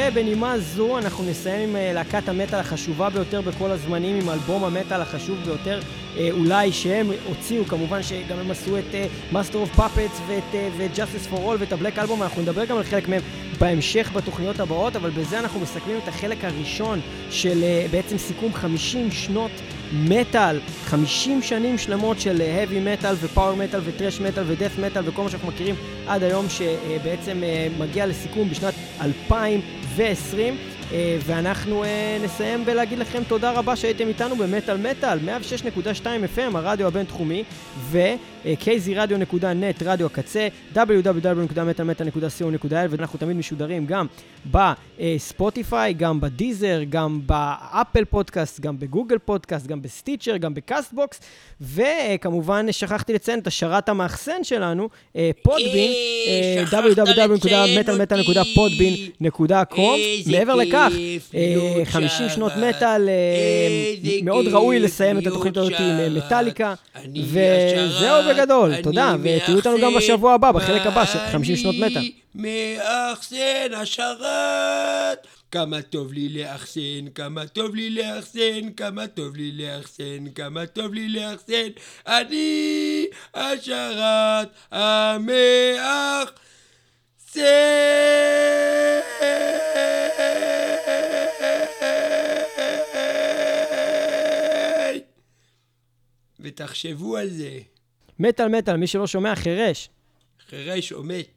ובנימה זו אנחנו נסיים עם אה, להקת המטאל החשובה ביותר בכל הזמנים, עם אלבום המטאל החשוב ביותר אה, אולי שהם הוציאו, כמובן שגם הם עשו את אה, Master of Puppets ואת Justice for All ואת הבלק אלבום, אנחנו נדבר גם על חלק מהם בהמשך בתוכניות הבאות, אבל בזה אנחנו מסכמים את החלק הראשון של בעצם סיכום 50 שנות מטאל, 50 שנים שלמות של heavy metal ופאוור מטאל וטרש מטאל ודף מטאל וכל מה שאנחנו מכירים עד היום שבעצם מגיע לסיכום בשנת 2020. אה, ואנחנו אה, נסיים בלהגיד לכם תודה רבה שהייתם איתנו במטאל מטאל, 106.2 FM, הרדיו הבינתחומי, ו-kzradio.net, רדיו הקצה, www.metalmetal.co.il, ואנחנו תמיד משודרים גם בספוטיפיי, גם בדיזר, גם באפל פודקאסט, גם בגוגל פודקאסט, גם בסטיצ'ר, גם בקאסטבוקס, וכמובן שכחתי לציין את השרת המאחסן שלנו, אה, פודבין, אה, אה. איזה מעבר לכך, כיף, אה, נו, 50 שנות. מטאל, אה, מאוד ראוי לסיים את התוכנית הזאת עם אה. מטאליקה, וזהו אני תודה, ותהיו איתנו גם בשבוע הבא, בחלק הבא של 50 שנות. אני מאחסן השרת. כמה טוב לי לאחסן, כמה טוב לי לאחסן, כמה טוב לי לאחסן, כמה טוב לי לאחסן. אני השרת המאחסן. ותחשבו על זה, מטאל מטאל, מי שלא שומע חירש. חירש או מת.